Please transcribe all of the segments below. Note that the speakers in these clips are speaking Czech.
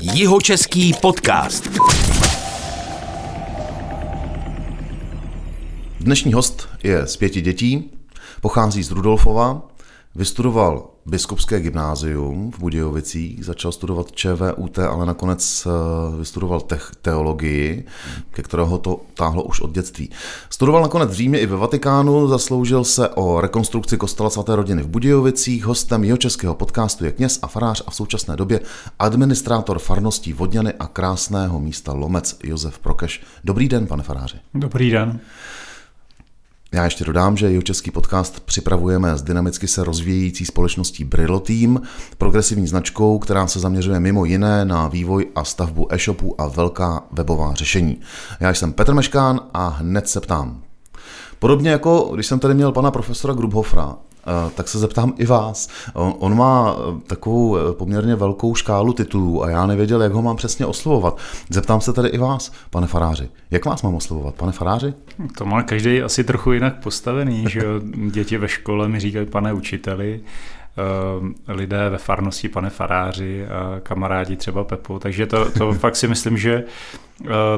Jihočeský podcast. Dnešní host je z pěti dětí, pochází z Rudolfova, vystudoval biskupské gymnázium v Budějovicích, začal studovat ČVUT, ale nakonec eh, vystudoval te- teologii, ke kterého to táhlo už od dětství. Studoval nakonec v Římě i ve Vatikánu, zasloužil se o rekonstrukci kostela svaté rodiny v Budějovicích, hostem jeho českého podcastu je kněz a farář a v současné době administrátor farností Vodňany a krásného místa Lomec Josef Prokeš. Dobrý den, pane faráři. Dobrý den. Já ještě dodám, že jeho český podcast připravujeme s dynamicky se rozvíjející společností Brillo Team, progresivní značkou, která se zaměřuje mimo jiné na vývoj a stavbu e-shopů a velká webová řešení. Já jsem Petr Meškán a hned se ptám. Podobně jako když jsem tady měl pana profesora Grubhofra, tak se zeptám i vás. On, on má eh, takovou eh, poměrně velkou škálu titulů a já nevěděl, jak ho mám přesně oslovovat. Zeptám se tedy i vás, pane faráři. Jak vás mám oslovovat, pane faráři? To má každý asi trochu jinak postavený, že jo? Děti ve škole mi říkají pane učiteli, lidé ve farnosti pane faráři a kamarádi třeba Pepo, takže to, to fakt si myslím, že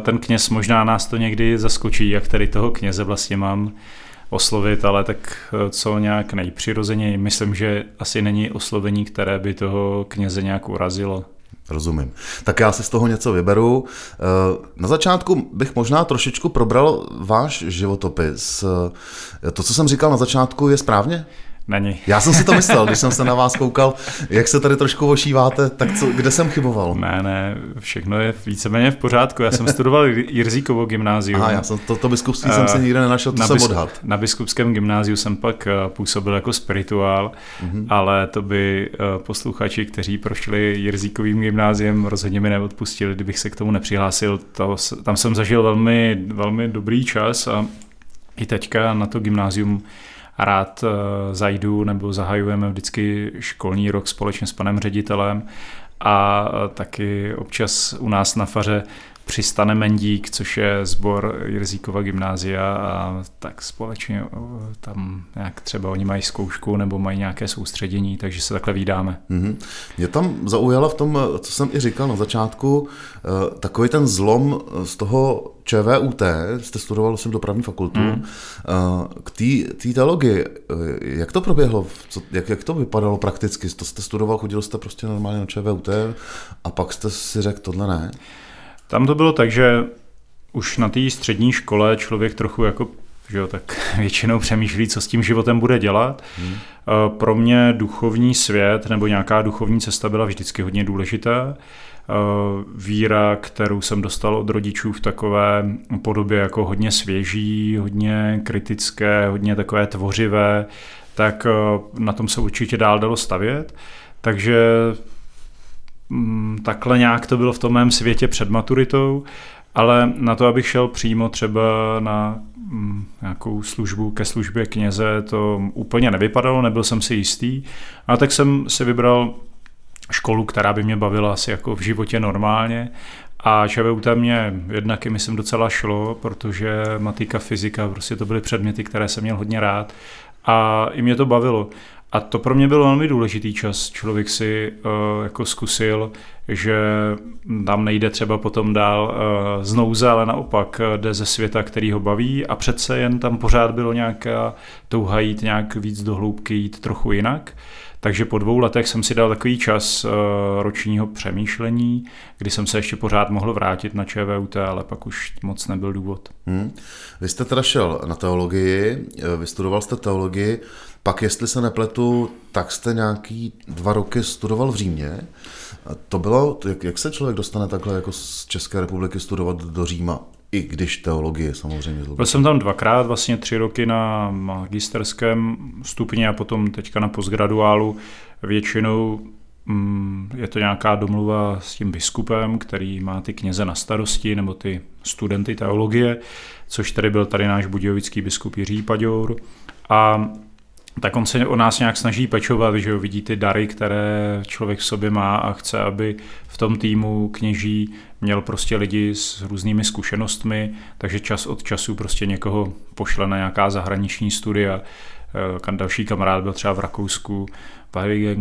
ten kněz možná nás to někdy zaskočí, jak tady toho kněze vlastně mám oslovit, ale tak eh, co nějak nejpřirozeněji. Myslím, že asi není oslovení, které by toho kněze nějak urazilo. Rozumím. Tak já si z toho něco vyberu. Eh, na začátku bych možná trošičku probral váš životopis. Eh, to, co jsem říkal na začátku, je správně? Není. Já jsem si to myslel, když jsem se na vás koukal, jak se tady trošku ošíváte, tak co, kde jsem chyboval? Ne, ne, všechno je víceméně v pořádku. Já jsem studoval Jirzíkovo gymnázium. Aha, já jsem, to, to biskupství uh, jsem si nikde nenašel, to na jsem biskup, odhad. Na biskupském gymnáziu jsem pak eh, působil jako spirituál, uh-huh. ale to by eh, posluchači, kteří prošli Jirzíkovým gymnáziem, rozhodně mi neodpustili, kdybych se k tomu nepřihlásil. To, tam jsem zažil velmi, velmi dobrý čas a i teďka na to gymnázium rád eh, zajdu nebo zahajujeme vždycky školní rok společně s panem ředitelem. A eh, taky občas u nás na faře přistane Mendík, což je sbor Jirzíkova gymnázia a tak společně tam nějak třeba oni mají zkoušku nebo mají nějaké soustředění, takže se takhle vydáme. Mm-hmm. Mě tam zaujala v tom, co jsem i říkal na začátku, eh, takový ten zlom z toho ČVUT, jste studoval jsem dopravní fakultu, mm. k té teologii, eh, jak to proběhlo, co, jak, jak to vypadalo prakticky? To jste studoval, chodil jste prostě normálně na ČVUT a pak jste si řekl, tohle ne? Tam to bylo tak, že už na té střední škole člověk trochu jako že jo, tak většinou přemýšlí, co s tím životem bude dělat. Hmm. Pro mě duchovní svět nebo nějaká duchovní cesta byla vždycky hodně důležitá. Víra, kterou jsem dostal od rodičů v takové podobě jako hodně svěží, hodně kritické, hodně takové tvořivé, tak na tom se určitě dál dalo stavět. Takže takhle nějak to bylo v tom mém světě před maturitou, ale na to, abych šel přímo třeba na mm, nějakou službu ke službě kněze, to úplně nevypadalo, nebyl jsem si jistý. A tak jsem si vybral školu, která by mě bavila asi jako v životě normálně. A ČVUT mě jednak myslím docela šlo, protože matika, fyzika, prostě to byly předměty, které jsem měl hodně rád a i mě to bavilo. A to pro mě byl velmi důležitý čas. Člověk si uh, jako zkusil, že tam nejde třeba potom dál uh, z nouze, ale naopak uh, jde ze světa, který ho baví a přece jen tam pořád bylo nějaká touha jít nějak víc do hloubky, jít trochu jinak. Takže po dvou letech jsem si dal takový čas uh, ročního přemýšlení, kdy jsem se ještě pořád mohl vrátit na ČVUT, ale pak už moc nebyl důvod. Hmm. Vy jste teda šel na teologii, vystudoval jste teologii, pak, jestli se nepletu, tak jste nějaký dva roky studoval v Římě. To bylo, jak, jak se člověk dostane takhle jako z České republiky studovat do Říma? I když teologie samozřejmě. Byl jsem tam dvakrát, vlastně tři roky na magisterském stupni a potom teďka na postgraduálu. Většinou mm, je to nějaká domluva s tím biskupem, který má ty kněze na starosti, nebo ty studenty teologie, což tady byl tady náš budějovický biskup Jiří Paďour. A tak on se o nás nějak snaží pečovat, že jo, vidí ty dary, které člověk v sobě má a chce, aby v tom týmu kněží měl prostě lidi s různými zkušenostmi, takže čas od času prostě někoho pošle na nějaká zahraniční studia. další kamarád byl třeba v Rakousku,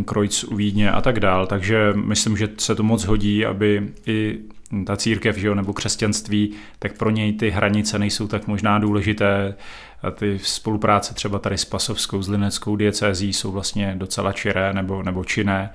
Kreuz u Vídně a tak dál, takže myslím, že se to moc hodí, aby i ta církev, že jo, nebo křesťanství, tak pro něj ty hranice nejsou tak možná důležité. A ty spolupráce třeba tady s Pasovskou, s Lineckou diecézí jsou vlastně docela čiré nebo, nebo činné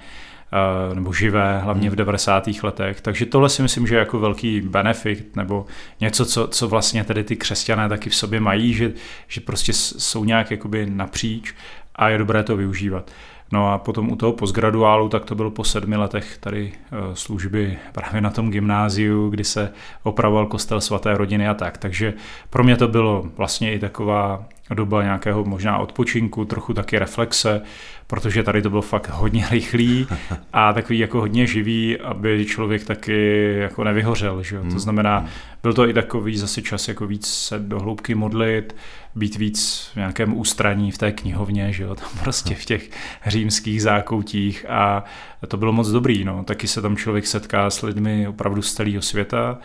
nebo živé, hlavně v 90. Hmm. letech. Takže tohle si myslím, že je jako velký benefit, nebo něco, co, co vlastně tedy ty křesťané taky v sobě mají, že, že prostě jsou nějak jakoby napříč a je dobré to využívat. No a potom u toho postgraduálu, tak to bylo po sedmi letech tady eh, služby právě na tom gymnáziu, kdy se opravoval kostel svaté rodiny a tak. Takže pro mě to bylo vlastně i taková doba nějakého možná odpočinku, trochu taky reflexe, protože tady to bylo fakt hodně rychlý a takový jako hodně živý, aby člověk taky jako nevyhořel. Že? To hmm. znamená, byl to i takový zase čas jako víc se do hloubky modlit, být víc v nějakém ústraní v té knihovně, že jo, tam prostě v těch římských zákoutích a to bylo moc dobrý, no. Taky se tam člověk setká s lidmi opravdu z celého světa,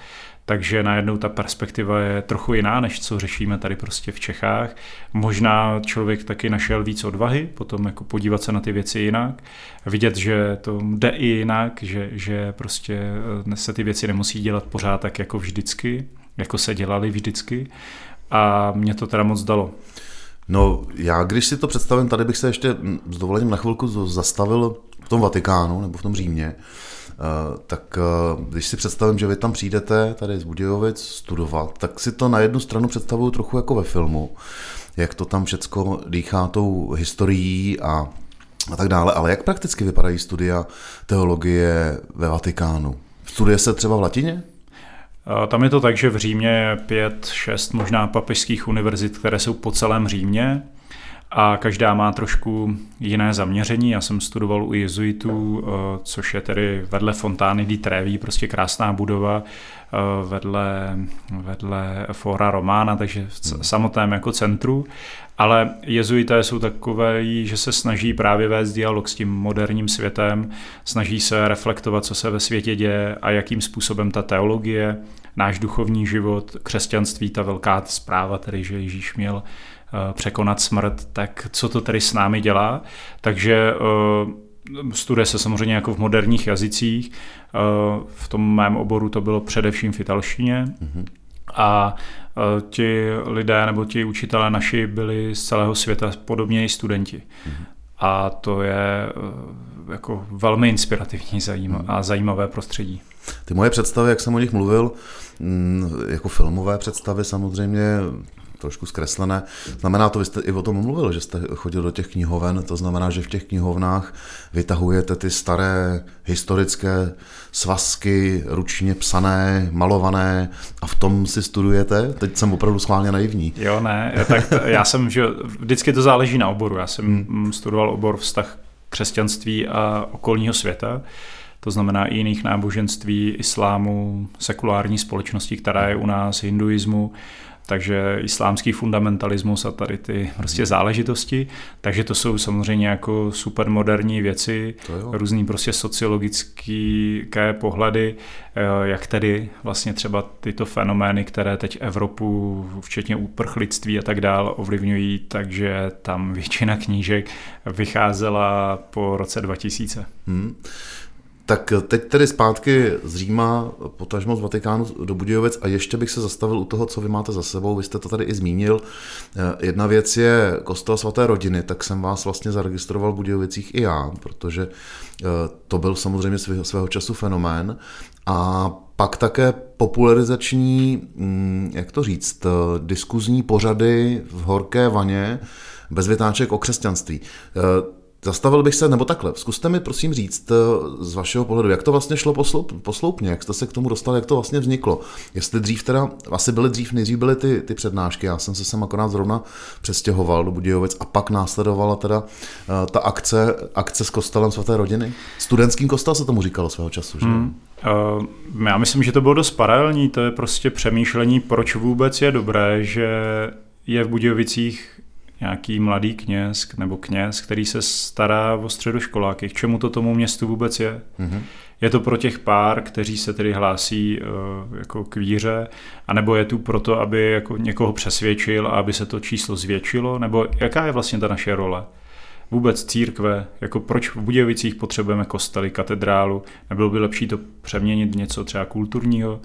takže najednou ta perspektiva je trochu jiná, než co řešíme tady prostě v Čechách. Možná člověk taky našel víc odvahy, potom jako podívat se na ty věci jinak, vidět, že to jde i jinak, že, že prostě eh, se ty věci nemusí dělat pořád tak jako vždycky, jako se dělali vždycky a mě to teda moc dalo. No, já když si to představím, tady bych se ještě s dovolením na chvilku zastavil v tom Vatikánu nebo v tom Římě, tak eh, když si představím, že vy tam přijdete tady z Budějovic studovat, tak si to na jednu stranu představuju trochu jako ve filmu, jak to tam všecko dýchá tou historií a, a tak dále. Ale jak prakticky vypadají studia teologie ve Vatikánu? Studuje se třeba v latině? Tam je to tak, že v Římě je pět, šest možná papežských univerzit, které jsou po celém Římě a každá má trošku jiné zaměření. Já jsem studoval u jezuitů, eh, což je tedy vedle Fontány di Trevi, prostě krásná budova, eh, vedle, vedle Fora Romana, takže v hmm. samotném jako centru. Ale jezuité jsou takové, že se snaží právě vést dialog s tím moderním světem, snaží se reflektovat, co se ve světě děje a jakým způsobem ta teologie, náš duchovní život, křesťanství, ta velká zpráva, tedy že Ježíš měl překonat smrt, tak co to tedy s námi dělá. Takže eh, studuje se samozřejmě jako v moderních jazycích. Eh, v tom mém oboru to bylo především v italštině. Mm-hmm. A ti lidé nebo ti učitelé naši byli z celého světa podobně i studenti. Mm-hmm. A to je jako velmi inspirativní zajímavé mm. a zajímavé prostředí. Ty moje představy, jak jsem o nich mluvil, mm, jako filmové představy samozřejmě, trošku zkreslené. Znamená to, vy jste i o tom mluvil, že jste chodil do těch knihoven, to znamená, že v těch knihovnách vytahujete ty staré historické svazky, ručně psané, malované a v tom si studujete? Teď jsem opravdu schválně naivní. Jo, ne, tak já jsem, že vždycky to záleží na oboru. Já jsem hmm. studoval obor vztah křesťanství a okolního světa to znamená i jiných náboženství, islámu, sekulární společnosti, která je u nás, hinduismu, takže islámský fundamentalismus a tady ty prostě záležitosti. Takže to jsou samozřejmě jako super moderní věci, různý prostě sociologické pohledy, eh, jak tedy vlastně třeba tyto fenomény, které teď Evropu, včetně uprchlictví a tak dál, ovlivňují, takže tam většina knížek vycházela po roce 2000. Hmm. Tak teď tedy zpátky z Říma, potažmo z Vatikánu do Budějovic a ještě bych se zastavil u toho, co vy máte za sebou. Vy jste to tady i zmínil. Eh, jedna věc je kostel svaté rodiny, tak jsem vás vlastně zaregistroval v Budějovicích i já, protože eh, to byl samozřejmě svého času fenomén. A pak také popularizační, mm, jak to říct, eh, diskuzní pořady v horké vaně bez vytáček o křesťanství. Zastavil bych se, nebo takhle, zkuste mi prosím říct eh, z vašeho pohledu, jak to vlastně šlo posloup, posloupně, jak jste se k tomu dostali, jak to vlastně vzniklo. Jestli dřív teda, asi byly dřív, nejdřív byly ty, ty přednášky, já jsem se sem akorát zrovna přestěhoval do Budějovic a pak následovala teda uh, ta akce, akce s kostelem svaté rodiny. Studentským kostel se tomu říkalo svého času, že? Hmm. Uh, já myslím, že to bylo dost paralelní, to je prostě přemýšlení, proč vůbec je dobré, že je v Budějovicích nějaký mladý kněz nebo kněz, který se stará o středoškoláky. K čemu to tomu městu vůbec je? Mm-hmm. je to pro těch pár, kteří se tedy hlásí uh, jako k víře, anebo je tu proto, aby jako někoho přesvědčil a aby se to číslo zvětšilo, nebo jaká je vlastně ta naše role? Vůbec církve, jako proč v Budějovicích potřebujeme kostely, katedrálu, nebylo by lepší to přeměnit něco třeba kulturního,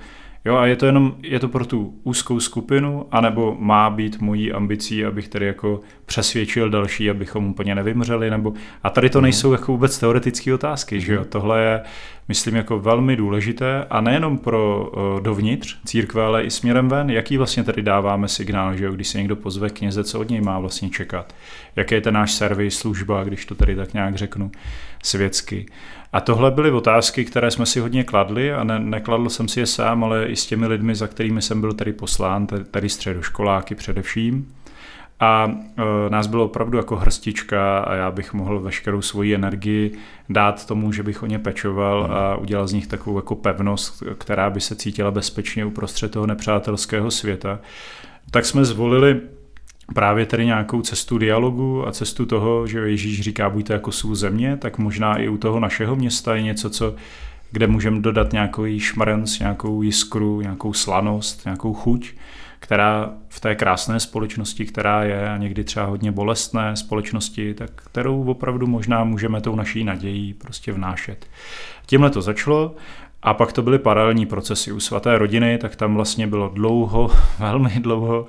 Jo, a je to jenom, je to pro tu úzkou skupinu, anebo má být mojí ambicí, abych tedy jako přesvědčil další, abychom úplně nevymřeli, nebo a tady to mhm. nejsou jako vůbec teoretické otázky, že jo, tohle je, myslím, jako velmi důležité a nejenom pro uh, dovnitř církve, ale i směrem ven, jaký vlastně tady dáváme signál, že jo, když se někdo pozve kněze, co od něj má vlastně čekat, jaký je ten náš servis, služba, když to tady tak nějak řeknu světsky. A tohle byly otázky, které jsme si hodně kladli a ne, nekladl jsem si je sám, ale i s těmi lidmi, za kterými jsem byl tady poslán, tady středoškoláky především. A e, nás bylo opravdu jako hrstička a já bych mohl veškerou svoji energii dát tomu, že bych o ně pečoval hmm. a udělal z nich takovou jako pevnost, která by se cítila bezpečně uprostřed toho nepřátelského světa. Tak jsme zvolili právě tedy nějakou cestu dialogu a cestu toho, že Ježíš říká buďte jako sůl země, tak možná i u toho našeho města je něco, co, kde můžeme dodat nějaký šmrnc, nějakou jiskru, nějakou slanost, nějakou chuť, která v té krásné společnosti, která je a někdy třeba hodně bolestné společnosti, tak kterou opravdu možná můžeme tou naší nadějí prostě vnášet. Tímhle to začalo a pak to byly paralelní procesy u svaté rodiny, tak tam vlastně bylo dlouho, velmi dlouho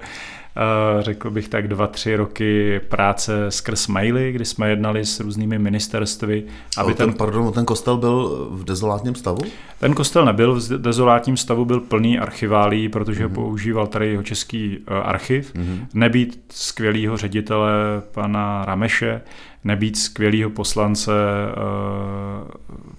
řekl bych tak dva, tři roky práce skrz maily, kdy jsme jednali s různými ministerstvy. Aby ten, ten, pardon, ten kostel byl v dezolátním stavu? Ten kostel nebyl v dezolátním stavu, byl plný archiválí, protože mm-hmm. používal tady jeho český uh, archiv. Mm-hmm. Nebýt skvělého ředitele pana Rameše, nebýt skvělého poslance uh,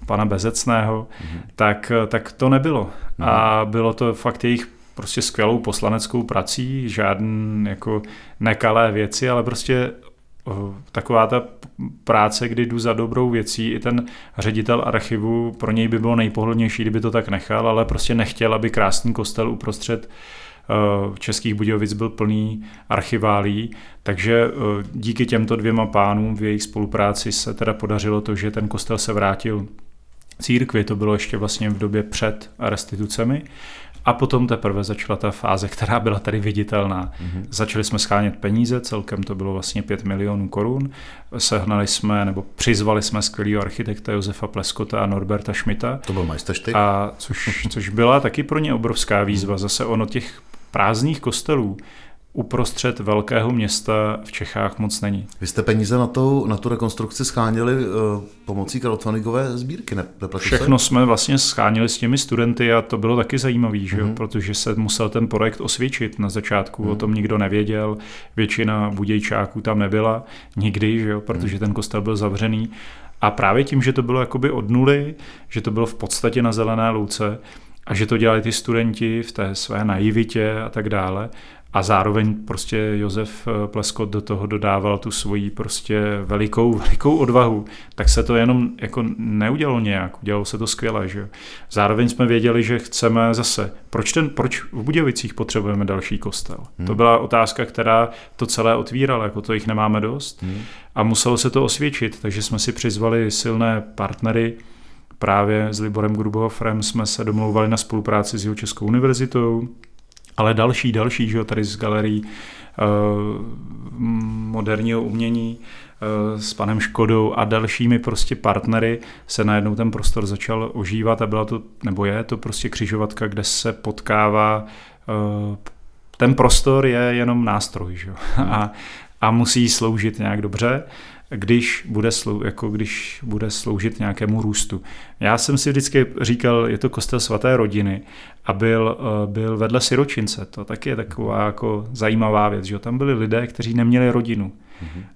pana Bezecného, mm-hmm. tak, tak to nebylo. Mm-hmm. A bylo to fakt jejich prostě skvělou poslaneckou prací, žádný jako nekalé věci, ale prostě taková ta práce, kdy jdu za dobrou věcí, i ten ředitel archivu, pro něj by bylo nejpohodlnější, kdyby to tak nechal, ale prostě nechtěl, aby krásný kostel uprostřed Českých Budějovic byl plný archiválí, takže díky těmto dvěma pánům v jejich spolupráci se teda podařilo to, že ten kostel se vrátil církvi, to bylo ještě vlastně v době před restitucemi a potom teprve začala ta fáze, která byla tady viditelná. Mm-hmm. Začali jsme schánět peníze, celkem to bylo vlastně 5 milionů korun. Sehnali jsme, nebo přizvali jsme skvělého architekta Josefa Pleskota a Norberta Schmidta. To byl majsterštyk. A což, což byla taky pro ně obrovská výzva. Zase ono těch prázdných kostelů uprostřed velkého města v Čechách moc není. Vy jste peníze na, to, na tu rekonstrukci schánili uh, pomocí crowdfundingové sbírky, ne? Všechno jsme vlastně schánili s těmi studenty a to bylo taky zajímavé, mm-hmm. protože se musel ten projekt osvědčit na začátku, mm-hmm. o tom nikdo nevěděl, většina budějčáků tam nebyla nikdy, že jo? protože mm-hmm. ten kostel byl zavřený. A právě tím, že to bylo jakoby od nuly, že to bylo v podstatě na zelené louce, a že to dělali ty studenti v té své naivitě a tak dále, a zároveň prostě Josef eh, Pleskot do toho dodával tu svoji prostě velikou, velikou odvahu, tak se to jenom jako neudělalo nějak, udělalo se to skvěle, že Zároveň jsme věděli, že chceme zase, proč, ten, proč v Budějovicích potřebujeme další kostel? Hmm. To byla otázka, která to celé otvírala, jako to jich nemáme dost hmm. a muselo se to osvědčit, takže jsme si přizvali silné partnery, právě s Liborem Grubhofrem jsme se domlouvali na spolupráci s jeho Českou univerzitou, ale další, další, že jo, tady z galerii uh, moderního umění uh, s panem Škodou a dalšími prostě partnery se najednou ten prostor začal ožívat a byla to, nebo je to prostě křižovatka, kde se potkává uh, ten prostor je jenom nástroj, že jo? A, a musí sloužit nějak dobře když bude, slou, jako když bude sloužit nějakému růstu. Já jsem si vždycky říkal, je to kostel svaté rodiny a byl, eh, byl vedle siročince. To taky je taková jako zajímavá věc, že tam byli lidé, kteří neměli rodinu.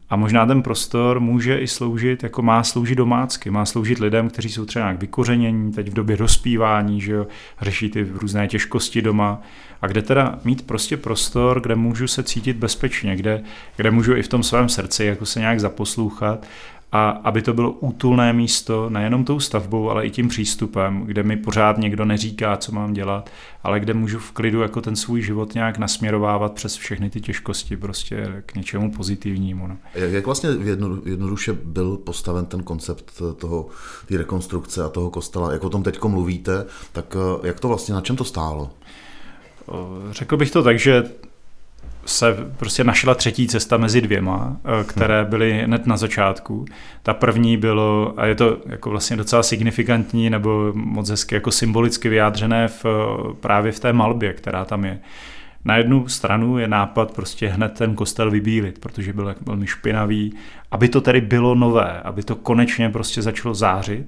A možná ten prostor může i sloužit, jako má sloužit domácky, má sloužit lidem, kteří jsou třeba nějak vykořenění, teď v době dospívání, že jo, řeší ty různé těžkosti doma. A kde teda mít prostě prostor, kde můžu se cítit bezpečně, kde, kde můžu i v tom svém srdci jako se nějak zaposlouchat a aby to bylo útulné místo nejenom tou stavbou, ale i tím přístupem, kde mi pořád někdo neříká, co mám dělat, ale kde můžu v klidu jako ten svůj život nějak nasměrovávat přes všechny ty těžkosti prostě k něčemu pozitivnímu. No. Jak vlastně jedno, jednoduše byl postaven ten koncept toho, té rekonstrukce a toho kostela, jak o tom teď mluvíte, tak eh, jak to vlastně, na čem to stálo? Řekl bych to tak, že se prostě našla třetí cesta mezi dvěma, eh, které byly hned na začátku. Ta první bylo, a je to jako vlastně docela signifikantní nebo moc hezky jako symbolicky vyjádřené v, právě v té malbě, která tam je. Na jednu stranu je nápad prostě hned ten kostel vybílit, protože byl velmi špinavý, aby to tedy bylo nové, aby to konečně prostě začalo zářit.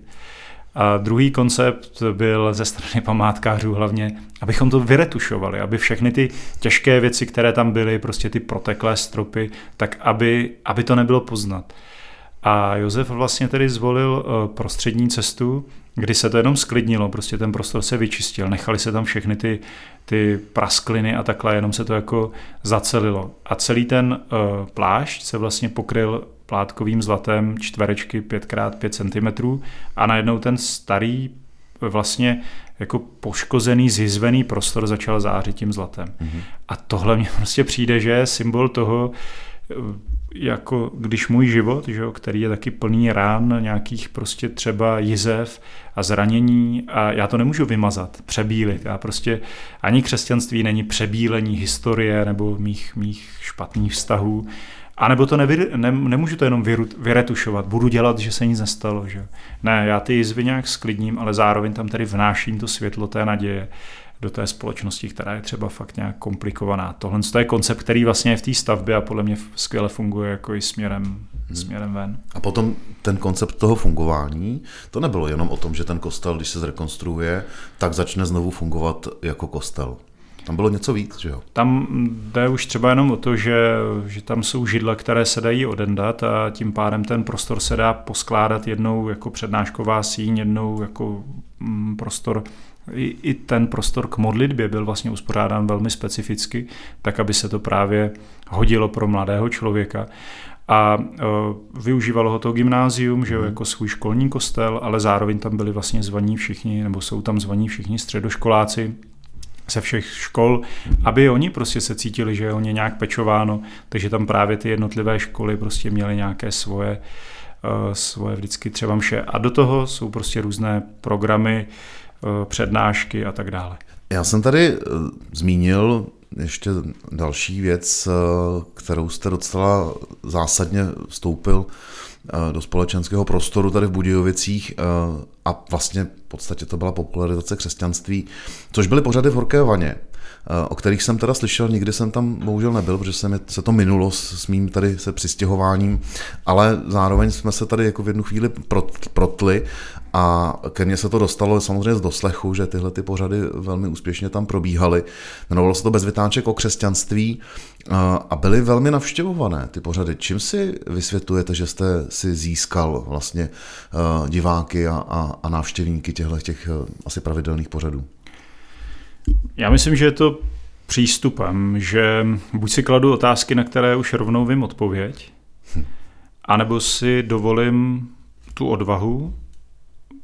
A druhý koncept byl ze strany památkářů hlavně, abychom to vyretušovali, aby všechny ty těžké věci, které tam byly, prostě ty proteklé stropy, tak aby, aby to nebylo poznat. A Josef vlastně tedy zvolil eh, prostřední cestu, kdy se to jenom sklidnilo, prostě ten prostor se vyčistil, nechali se tam všechny ty, ty praskliny a takhle, jenom se to jako zacelilo. A celý ten uh, plášť se vlastně pokryl plátkovým zlatem čtverečky 5x5 cm a najednou ten starý vlastně jako poškozený, zjizvený prostor začal zářit tím zlatem. Mm-hmm. A tohle mně prostě přijde, že je symbol toho, jako když můj život, že jo, který je taky plný rán, nějakých prostě třeba jizev a zranění a já to nemůžu vymazat, přebílit. Já prostě ani křesťanství není přebílení historie nebo mých, mých špatných vztahů, a nebo to nevy, ne, nemůžu to jenom vyru, vyretušovat, budu dělat, že se nic nestalo. Že? Ne, já ty jizvy nějak sklidním, ale zároveň tam tedy vnáším to světlo té naděje do té společnosti, která je třeba fakt nějak komplikovaná. Tohle to je koncept, který vlastně je v té stavbě a podle mě skvěle funguje jako i směrem, hmm. směrem ven. A potom ten koncept toho fungování, to nebylo jenom o tom, že ten kostel, když se zrekonstruuje, tak začne znovu fungovat jako kostel. Tam bylo něco víc, že jo? Tam jde už třeba jenom o to, že, že tam jsou židle, které se dají odendat a tím pádem ten prostor se dá poskládat jednou jako přednášková síň, jednou jako mm, prostor i, i ten prostor k modlitbě byl vlastně uspořádán velmi specificky, tak aby se to právě hodilo pro mladého člověka. A uh, využívalo ho to gymnázium, že jo, mhm. jako svůj školní kostel, ale zároveň tam byli vlastně zvaní všichni, nebo jsou tam zvaní všichni středoškoláci, ze všech škol, aby oni prostě se cítili, že je o ně nějak pečováno, takže tam právě ty jednotlivé školy prostě měly nějaké svoje, uh, svoje vždycky třeba mše. A do toho jsou prostě různé programy, uh, přednášky a tak dále. Já jsem tady uh, zmínil ještě další věc, kterou jste docela zásadně vstoupil do společenského prostoru tady v Budějovicích a vlastně v podstatě to byla popularizace křesťanství, což byly pořady v Horké vaně, o kterých jsem teda slyšel, nikdy jsem tam bohužel nebyl, protože se, mi, se to minulo s, s mým tady se přistěhováním, ale zároveň jsme se tady jako v jednu chvíli protli a ke mně se to dostalo samozřejmě z doslechu, že tyhle ty pořady velmi úspěšně tam probíhaly. Jmenovalo se to Bez vytáček o křesťanství a byly velmi navštěvované ty pořady. Čím si vysvětlujete, že jste si získal vlastně diváky a, a, a návštěvníky těchto těch asi pravidelných pořadů? Já myslím, že je to přístupem, že buď si kladu otázky, na které už rovnou vím odpověď, hm. anebo si dovolím tu odvahu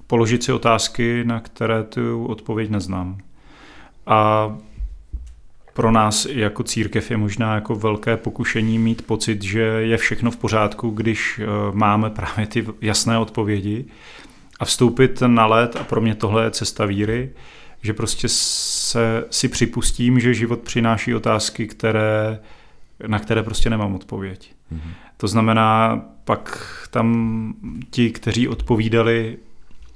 položit si otázky, na které tu odpověď neznám. A pro nás jako církev je možná jako velké pokušení mít pocit, že je všechno v pořádku, když eh, máme právě ty jasné odpovědi a vstoupit na let, a pro mě tohle je cesta víry, že prostě se, si připustím, že život přináší otázky, které, na které prostě nemám odpověď. Mm-hmm. To znamená, pak tam ti, kteří odpovídali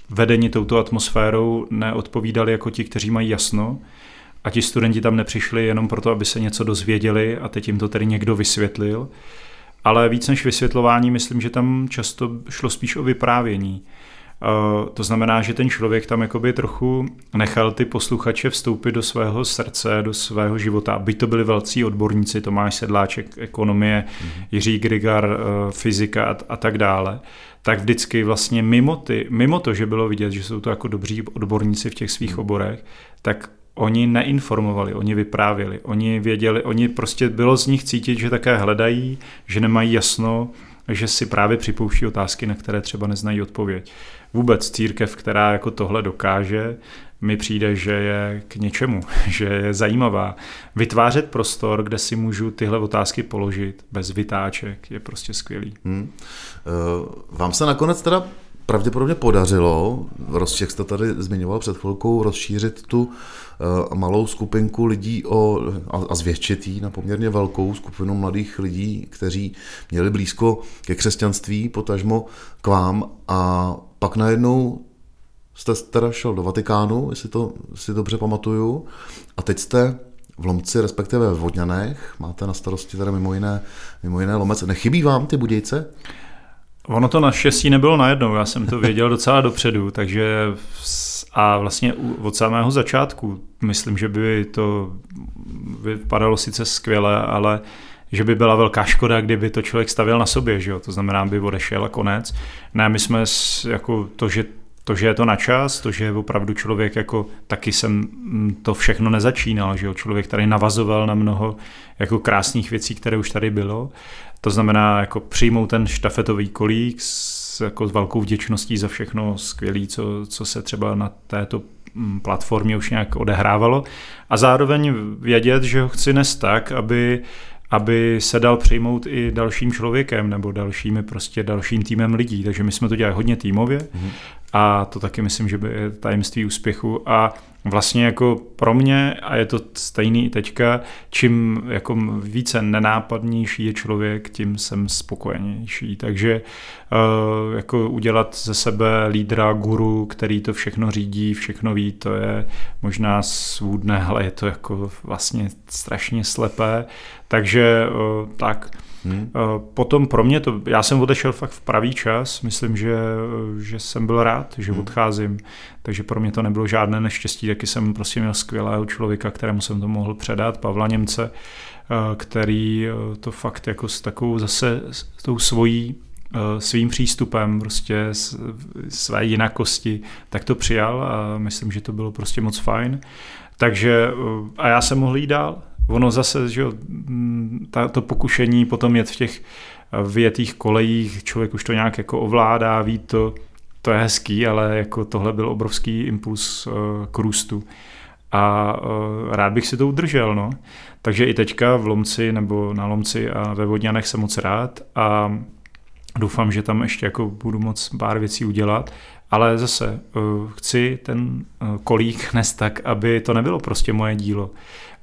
vedeni touto atmosférou, neodpovídali jako ti, kteří mají jasno, a ti studenti tam nepřišli jenom proto, aby se něco dozvěděli a teď jim to tedy někdo vysvětlil. Ale víc než vysvětlování, myslím, že tam často šlo spíš o vyprávění. Eh, to znamená, že ten člověk tam jakoby trochu nechal ty posluchače vstoupit do svého srdce, do svého života. Byť to byli velcí odborníci, Tomáš Sedláček, ekonomie, mm-hmm. Jiří Grigar, eh, fyzika a, a tak dále, tak vždycky vlastně mimo, ty, mimo to, že bylo vidět, že jsou to jako dobří odborníci v těch svých mm-hmm. oborech, tak oni neinformovali, oni vyprávěli, oni věděli, oni prostě bylo z nich cítit, že také hledají, že nemají jasno, že si právě připouští otázky, na které třeba neznají odpověď. Vůbec církev, která jako tohle dokáže, mi přijde, že je k něčemu, že je zajímavá. Vytvářet prostor, kde si můžu tyhle otázky položit bez vytáček, je prostě skvělý. Hmm. Uh, vám se nakonec teda pravděpodobně podařilo, jak jste tady zmiňoval před chvilkou, rozšířit tu malou skupinku lidí o, a, a zvětšit na poměrně velkou skupinu mladých lidí, kteří měli blízko ke křesťanství, potažmo k vám a pak najednou jste teda šel do Vatikánu, jestli to si dobře pamatuju, a teď jste v Lomci, respektive v Vodňanech, máte na starosti teda mimo jiné, mimo jiné Lomec. Nechybí vám ty Budějce? Ono to naštěstí nebylo najednou, já jsem to věděl docela dopředu, takže a vlastně od samého začátku myslím, že by to vypadalo sice skvěle, ale že by byla velká škoda, kdyby to člověk stavil na sobě, že jo? to znamená, by odešel a konec. Ne, my jsme jako to, že to, že je to na čas, to, že je opravdu člověk jako taky jsem to všechno nezačínal, že jo, člověk tady navazoval na mnoho jako krásných věcí, které už tady bylo. To znamená jako přijmout ten štafetový kolík s, jako s velkou vděčností za všechno skvělé, co, co se třeba na této platformě už nějak odehrávalo a zároveň vědět, že ho chci nést tak, aby aby se dal přijmout i dalším člověkem nebo dalšími prostě dalším týmem lidí. Takže my jsme to dělali hodně týmově mm-hmm. A to taky myslím, že by je tajemství úspěchu a vlastně jako pro mě, a je to stejný i teďka, čím jako více nenápadnější je člověk, tím jsem spokojenější. Takže uh, jako udělat ze sebe lídra, guru, který to všechno řídí, všechno ví, to je možná svůdné, ale je to jako vlastně strašně slepé. Takže uh, tak, Hmm. Potom pro mě to, já jsem odešel fakt v pravý čas, myslím, že, že jsem byl rád, že hmm. odcházím, takže pro mě to nebylo žádné neštěstí, taky jsem prostě měl skvělého člověka, kterému jsem to mohl předat, Pavla Němce, který to fakt jako s takovou zase s tou svojí svým přístupem, prostě své jinakosti, tak to přijal a myslím, že to bylo prostě moc fajn. Takže a já jsem mohl jít dál ono zase, že jo, ta, to pokušení potom jet v těch eh, vyjetých kolejích, člověk už to nějak jako ovládá, ví to, to je hezký, ale jako tohle byl obrovský impuls uh, k růstu. A uh, rád bych si to udržel, no. Takže i teďka v Lomci nebo na Lomci a ve Vodňanech jsem moc rád a doufám, že tam ještě jako budu moc pár věcí udělat, ale zase uh, chci ten uh, kolík nést tak, aby to nebylo prostě moje dílo,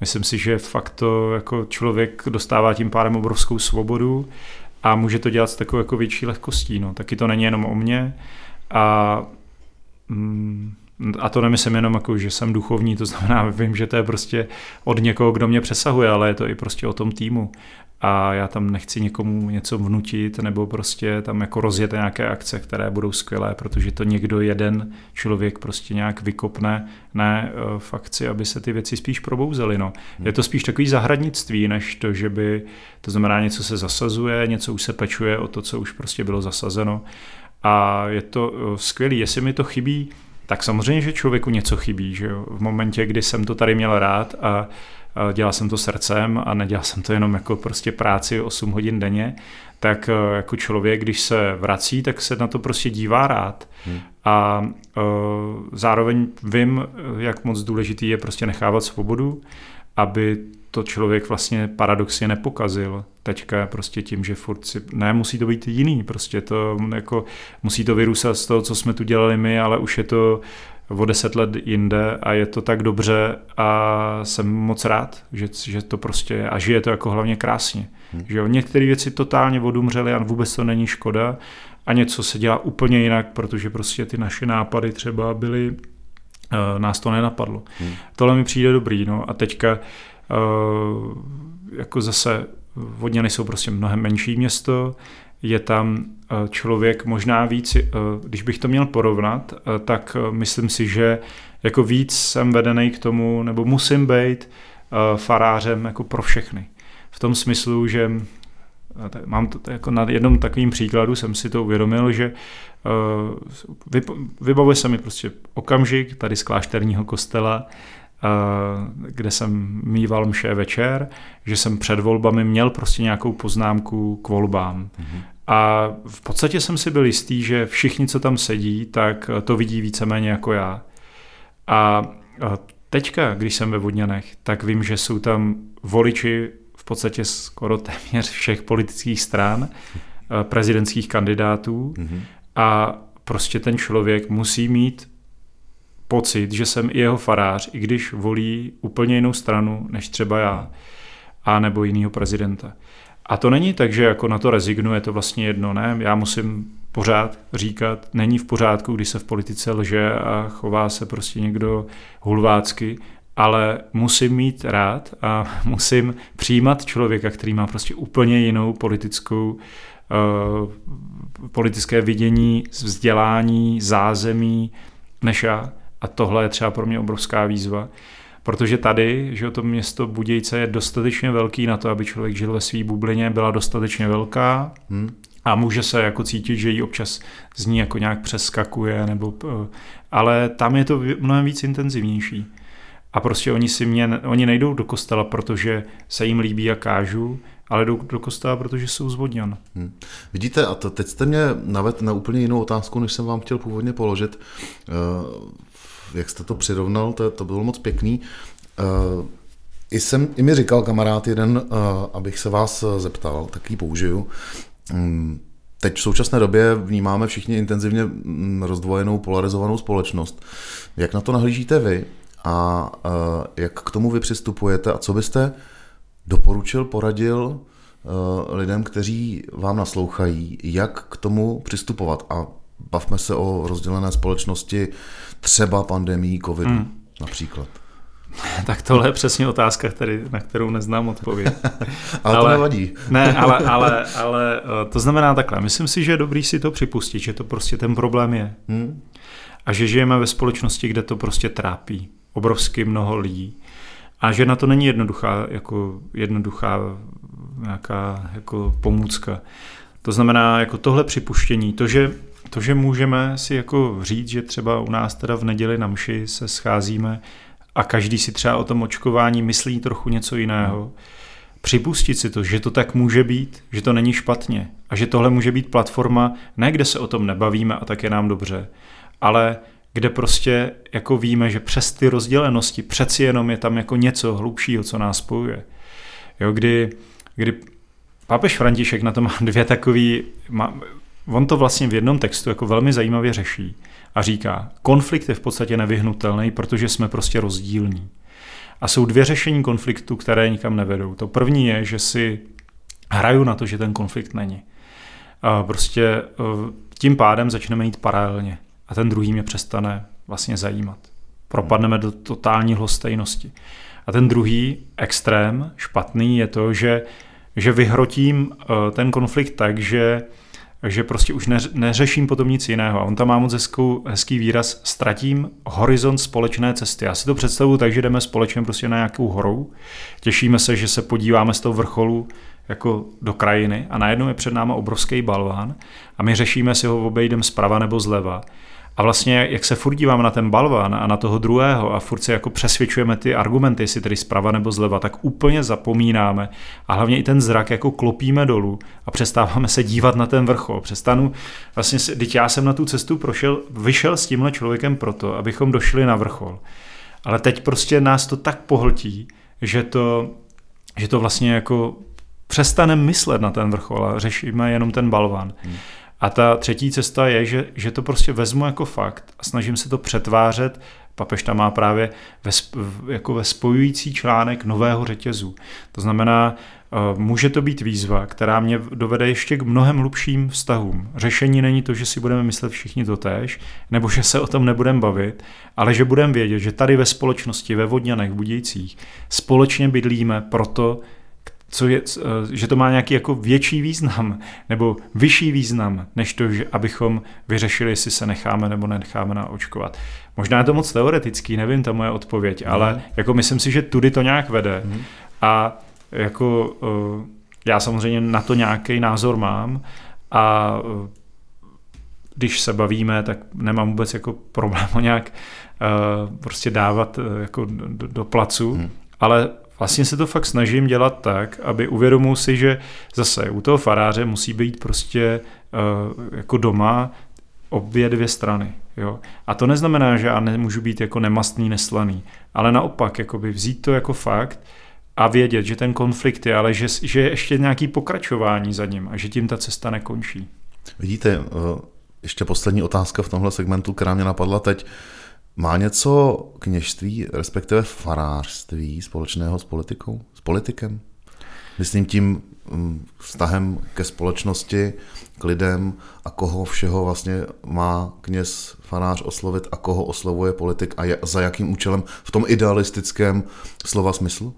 Myslím si, že fakt to jako člověk dostává tím pádem obrovskou svobodu a může to dělat s takovou jako větší lehkostí. No. Taky to není jenom o mně a mm, a to nemyslím jenom jako, že jsem duchovní, to znamená, vím, že to je prostě od někoho, kdo mě přesahuje, ale je to i prostě o tom týmu a já tam nechci někomu něco vnutit nebo prostě tam jako rozjet nějaké akce, které budou skvělé, protože to někdo jeden člověk prostě nějak vykopne, ne eh, v akci, aby se ty věci spíš probouzely. No. Hmm. Je to spíš takový zahradnictví, než to, že by, to znamená něco se zasazuje, něco už se pečuje o to, co už prostě bylo zasazeno a je to eh, skvělý, jestli mi to chybí, tak samozřejmě, že člověku něco chybí, že jo? v momentě, kdy jsem to tady měl rád a dělal jsem to srdcem a nedělal jsem to jenom jako prostě práci 8 hodin denně, tak e, jako člověk, když se vrací, tak se na to prostě dívá rád. Hmm. A uh, zároveň vím, jak moc důležitý je prostě nechávat svobodu, aby to člověk vlastně paradoxně nepokazil teďka prostě tím, že furt si, ne, musí to být jiný, prostě to jako, musí to vyrůstat z toho, co jsme tu dělali my, ale už je to o deset let jinde a je to tak dobře a jsem moc rád, že, že to prostě je a žije to jako hlavně krásně. Hmm. Že jo, některé věci totálně odumřely a vůbec to není škoda a něco se dělá úplně jinak, protože prostě ty naše nápady třeba byly, uh, nás to nenapadlo. Hmm. Tohle mi přijde dobrý, no a teďka uh, jako zase Vodňany jsou prostě mnohem menší město, je tam eh, člověk možná víc, eh, když bych to měl porovnat, eh, tak myslím si, že jako víc jsem vedený k tomu, nebo musím být farářem jako pro všechny. V tom smyslu, že mám to jako na jednom takovým příkladu jsem si to uvědomil, že vybavuje se mi prostě okamžik tady z klášterního kostela, kde jsem mýval mše večer, že jsem před volbami měl prostě nějakou poznámku k volbám. Mm-hmm. A v podstatě jsem si byl jistý, že všichni, co tam sedí, tak to vidí víceméně jako já. A teďka, když jsem ve Vodňanech, tak vím, že jsou tam voliči v podstatě skoro téměř všech politických stran, prezidentských kandidátů mm-hmm. a prostě ten člověk musí mít pocit, že jsem i jeho farář, i když volí úplně jinou stranu, než třeba já, a nebo jinýho prezidenta. A to není tak, že jako na to rezignuje, to vlastně jedno, ne? Já musím pořád říkat, není v pořádku, když se v politice lže a chová se prostě někdo hulvácky, ale musím mít rád a musím přijímat člověka, který má prostě úplně jinou politickou uh, politické vidění, vzdělání, zázemí než já. A tohle je třeba pro mě obrovská výzva, protože tady, že to město Budějce je dostatečně velký na to, aby člověk žil ve své bublině, byla dostatečně velká hmm. a může se jako cítit, že jí občas z ní jako nějak přeskakuje, nebo, eh, ale tam je to mnohem víc intenzivnější. A prostě oni si mě, oni nejdou do kostela, protože se jim líbí, jak kážu, ale jdou do kostela, protože jsou zvodňan. Hmm. Vidíte, a to, teď jste mě navedl na úplně jinou otázku, než jsem vám chtěl původně položit. Jak jste to přirovnal, to, to bylo moc pěkný. Uh, i, jsem, I mi říkal kamarád jeden, uh, abych se vás zeptal, tak ji použiju. Um, teď v současné době vnímáme všichni intenzivně mm, rozdvojenou, polarizovanou společnost. Jak na to nahlížíte vy a uh, jak k tomu vy přistupujete a co byste doporučil, poradil lidem, kteří vám naslouchají, jak k tomu přistupovat a bavme se o rozdělené společnosti třeba pandemí covidu hmm. například. Tak tohle je přesně otázka, který, na kterou neznám odpověď. ale, ale to nevadí. ne, ale, ale, ale eh, to znamená takhle. Myslím si, že je dobrý si to připustit, že to prostě ten problém je. Hmm. A že žijeme ve společnosti, kde to prostě trápí obrovsky mnoho lidí. A že na to není jednoduchá, jako jednoduchá nějaká jako pomůcka. To znamená, jako tohle připuštění, to, že to, že můžeme si jako říct, že třeba u nás teda v neděli na mši se scházíme a každý si třeba o tom očkování myslí trochu něco jiného, připustit si to, že to tak může být, že to není špatně a že tohle může být platforma, ne kde se o tom nebavíme a tak je nám dobře, ale kde prostě jako víme, že přes ty rozdělenosti přeci jenom je tam jako něco hlubšího, co nás spojuje. Jo, kdy, kdy Pápež František na to má dvě takové, on to vlastně v jednom textu jako velmi zajímavě řeší a říká, konflikt je v podstatě nevyhnutelný, protože jsme prostě rozdílní. A jsou dvě řešení konfliktu, které nikam nevedou. To první je, že si hraju na to, že ten konflikt není. A prostě e, tím pádem začneme jít paralelně a ten druhý mě přestane vlastně zajímat. Propadneme do totální lhostejnosti. A ten druhý extrém, špatný, je to, že, že vyhrotím e, ten konflikt tak, že takže prostě už neřeším potom nic jiného. A on tam má moc hezkou, hezký výraz, ztratím horizont společné cesty. Já si to představuji tak, že jdeme společně prostě na nějakou horou, těšíme se, že se podíváme z toho vrcholu jako do krajiny a najednou je před námi obrovský balván a my řešíme, si ho obejdeme zprava nebo zleva. A vlastně, jak se furt díváme na ten balvan a na toho druhého a furt se jako přesvědčujeme ty argumenty, jestli tedy zprava nebo zleva, tak úplně zapomínáme a hlavně i ten zrak jako klopíme dolů a přestáváme se dívat na ten vrchol. Přestanu, vlastně, teď já jsem na tu cestu prošel, vyšel s tímhle člověkem proto, abychom došli na vrchol. Ale teď prostě nás to tak pohltí, že to, že to vlastně jako přestaneme myslet na ten vrchol a řešíme jenom ten balvan. Hmm. A ta třetí cesta je, že, že to prostě vezmu jako fakt a snažím se to přetvářet. Papež tam má právě ve, jako ve spojující článek nového řetězu. To znamená, eh, může to být výzva, která mě dovede ještě k mnohem hlubším vztahům. Řešení není to, že si budeme myslet všichni to tež, nebo že se o tom nebudeme bavit, ale že budeme vědět, že tady ve společnosti, ve Vodňanech, v Budějcích, společně bydlíme proto, co je, eh, že to má nějaký jako větší význam nebo vyšší význam, než to, že abychom vyřešili, jestli se necháme nebo necháme naočkovat. Možná je to moc teoretický, nevím, ta moje odpověď, mm. ale jako myslím si, že tudy to nějak vede. Mm. A jako eh, já samozřejmě na to nějaký názor mám a eh, když se bavíme, tak nemám vůbec jako problém ho nějak prostě dávat jako do, do placu, mm. ale vlastně se to fakt snažím dělat tak, aby uvědomil si, že zase u toho faráře musí být prostě uh, jako doma obě dvě strany. Jo? A to neznamená, že já nemůžu být jako nemastný, neslaný, ale naopak jakoby vzít to jako fakt a vědět, že ten konflikt je, ale že, že je ještě nějaký pokračování za ním a že tím ta cesta nekončí. Vidíte, uh, ještě poslední otázka v tomhle segmentu, která mě napadla teď. Má něco kněžství, respektive farářství společného s politikou, s politikem? Myslím tím mm, vztahem ke společnosti, k lidem a koho všeho vlastně má kněz farář oslovit a koho oslovuje politik a za jakým účelem v tom idealistickém slova smyslu?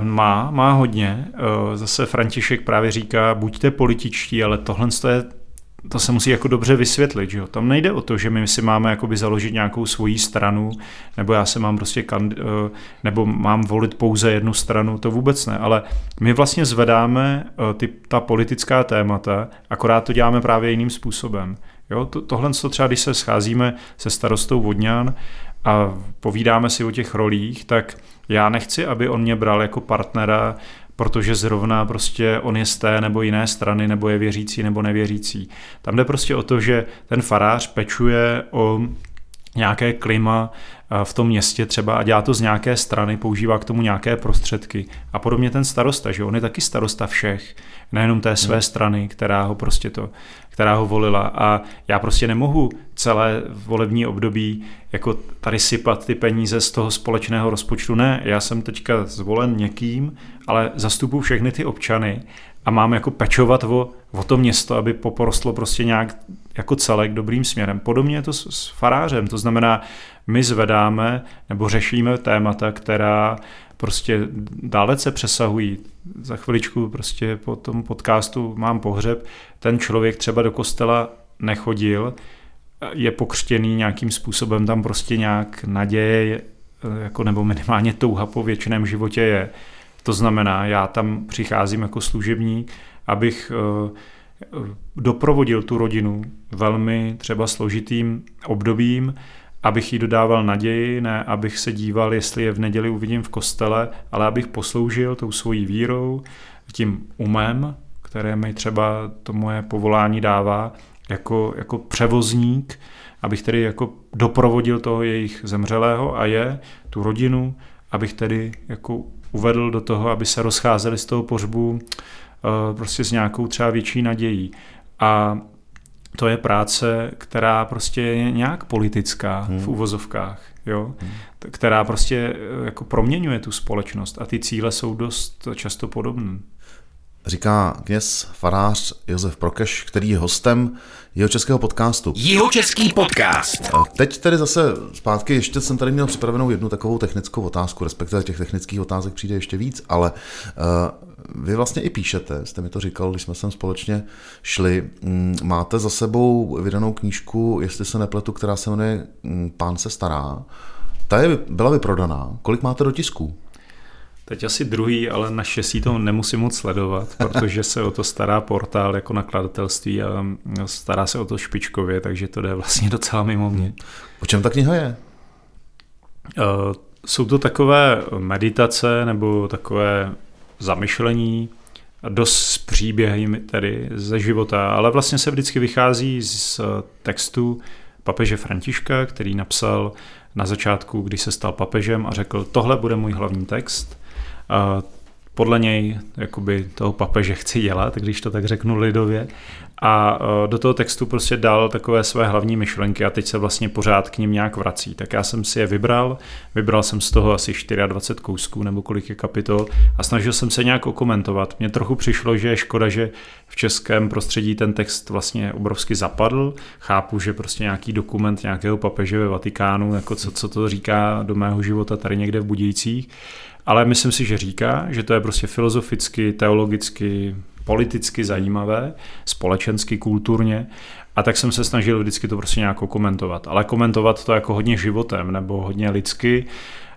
Má, má hodně. Zase František právě říká, buďte političtí, ale tohle je to se musí jako dobře vysvětlit, že jo? Tam nejde o to, že my si máme jakoby založit nějakou svoji stranu, nebo já se mám prostě eh, nebo mám volit pouze jednu stranu, to vůbec ne, ale my vlastně zvedáme eh, ty, ta politická témata, akorát to děláme právě jiným způsobem. Jo? To, tohle to třeba, když se scházíme se starostou Vodňan a povídáme si o těch rolích, tak já nechci, aby on mě bral jako partnera protože zrovna prostě on je z té nebo jiné strany, nebo je věřící nebo nevěřící. Tam jde prostě o to, že ten farář pečuje o nějaké klima v tom městě třeba a dělá to z nějaké strany, používá k tomu nějaké prostředky. A podobně ten starosta, že on je taky starosta všech, nejenom té své hmm. strany, která ho prostě to, která ho volila. A já prostě nemohu celé volební období jako tady sypat ty peníze z toho společného rozpočtu. Ne, já jsem teďka zvolen někým, ale zastupuji všechny ty občany a mám jako pečovat o, o to město, aby poporostlo prostě nějak jako celek dobrým směrem. Podobně je to s, s farářem, to znamená, my zvedáme nebo řešíme témata, která prostě dalece přesahují. Za chviličku prostě po tom podcastu mám pohřeb, ten člověk třeba do kostela nechodil, je pokřtěný nějakým způsobem, tam prostě nějak naděje jako nebo minimálně touha po věčném životě je. To znamená, já tam přicházím jako služebník, abych eh, doprovodil tu rodinu velmi třeba složitým obdobím, abych jí dodával naději, ne abych se díval, jestli je v neděli uvidím v kostele, ale abych posloužil tou svojí vírou, tím umem, které mi třeba to moje povolání dává, jako, jako převozník, abych tedy jako doprovodil toho jejich zemřelého a je, tu rodinu, abych tedy jako uvedl do toho, aby se rozcházeli z toho pohřbu eh, prostě s nějakou třeba větší nadějí. A to je práce, která prostě je nějak politická hmm. v uvozovkách, jo? Hmm. která prostě eh, jako proměňuje tu společnost a ty cíle jsou dost často podobné. Říká kněz farář Josef Prokeš, který je hostem jeho českého podcastu. Jeho český podcast. Teď tedy zase zpátky, ještě jsem tady měl připravenou jednu takovou technickou otázku, respektive těch technických otázek přijde ještě víc, ale uh, vy vlastně i píšete, jste mi to říkal, když jsme sem společně šli. Mm, máte za sebou vydanou knížku, jestli se nepletu, která se jmenuje mm, Pán se stará. Ta je, byla vyprodaná. Kolik máte do tisku? Teď asi druhý, ale na šestí to nemusím moc sledovat, protože se o to stará portál jako nakladatelství a stará se o to špičkově, takže to jde vlastně docela mimo mě. O čem ta kniha je? Uh, jsou to takové meditace nebo takové zamyšlení, dost s příběhy tedy ze života, ale vlastně se vždycky vychází z textu papeže Františka, který napsal na začátku, když se stal papežem a řekl, tohle bude můj hlavní text podle něj jakoby toho papeže chci dělat, když to tak řeknu lidově. A e, do toho textu prostě dal takové své hlavní myšlenky a teď se vlastně pořád k ním nějak vrací. Tak já jsem si je vybral, vybral jsem z toho asi 24 kousků nebo kolik je kapitol a snažil jsem se nějak okomentovat. Mně trochu přišlo, že je škoda, že v českém prostředí ten text vlastně obrovsky zapadl. Chápu, že prostě nějaký dokument nějakého papeže ve Vatikánu, jako co, co to říká do mého života tady někde v Budějcích, ale myslím si, že říká, že to je prostě filozoficky, teologicky, politicky zajímavé, společensky, kulturně a tak jsem se snažil vždycky to prostě nějak komentovat. Ale komentovat to jako hodně životem nebo hodně lidsky.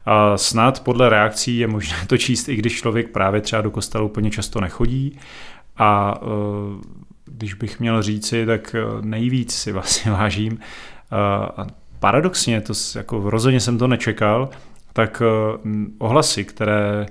A snad podle reakcí je možné to číst, i když člověk právě třeba do kostela úplně často nechodí. A e, když bych měl říci, tak e, nejvíc si vlastně vážím. A paradoxně, to jako rozhodně jsem to nečekal, tak ohlasy, které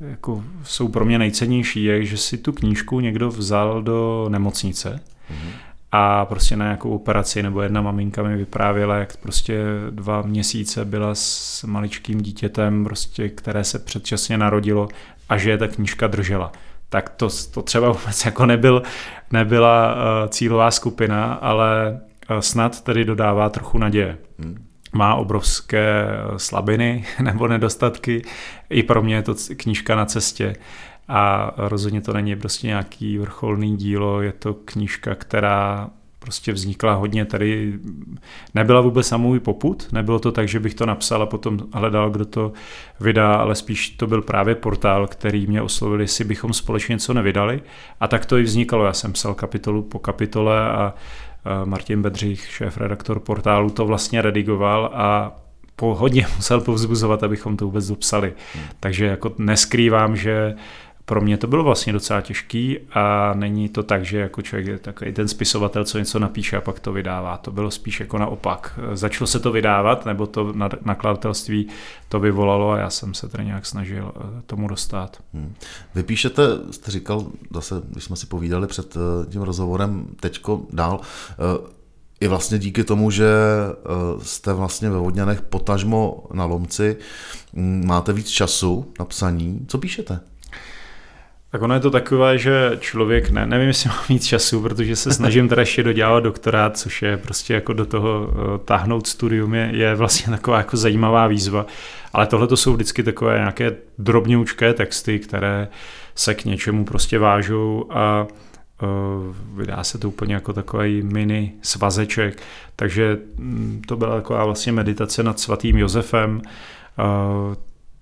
jako jsou pro mě nejcennější, je, že si tu knížku někdo vzal do nemocnice mm-hmm. a prostě na nějakou operaci, nebo jedna maminka mi vyprávěla, jak prostě dva měsíce byla s maličkým dítětem, prostě, které se předčasně narodilo a že je ta knížka držela. Tak to, to třeba vůbec jako nebyl, nebyla uh, cílová skupina, ale uh, snad tedy dodává trochu naděje. Hmm má obrovské slabiny nebo nedostatky. I pro mě je to knížka na cestě. A rozhodně to není prostě nějaký vrcholný dílo, je to knížka, která prostě vznikla hodně tady, nebyla vůbec můj poput, nebylo to tak, že bych to napsal a potom hledal, kdo to vydá, ale spíš to byl právě portál, který mě oslovil, jestli bychom společně něco nevydali. A tak to i vznikalo, já jsem psal kapitolu po kapitole a Martin Bedřich, šéf-redaktor portálu, to vlastně redigoval a po hodně musel povzbuzovat, abychom to vůbec dopsali. Hmm. Takže jako neskrývám, že pro mě to bylo vlastně docela těžký a není to tak, že jako člověk je takový ten spisovatel, co něco napíše a pak to vydává. To bylo spíš jako naopak. Začalo se to vydávat, nebo to nakladatelství to vyvolalo a já jsem se tedy nějak snažil eh, tomu dostat. Hmm. Vy píšete, jste říkal, zase, když jsme si povídali před eh, tím rozhovorem, teďko dál, i eh, vlastně díky tomu, že jste vlastně ve Vodňanech potažmo na Lomci, hm, máte víc času na psaní. Co píšete? Tak ono je to takové, že člověk, ne, nevím, jestli mám víc času, protože se snažím teda ještě dodělat doktorát, což je prostě jako do toho uh, táhnout studium je, je vlastně taková jako zajímavá výzva. Ale tohle to jsou vždycky takové nějaké drobňoučké texty, které se k něčemu prostě vážou a uh, vydá se to úplně jako takový mini svazeček. Takže um, to byla taková vlastně meditace nad svatým Josefem.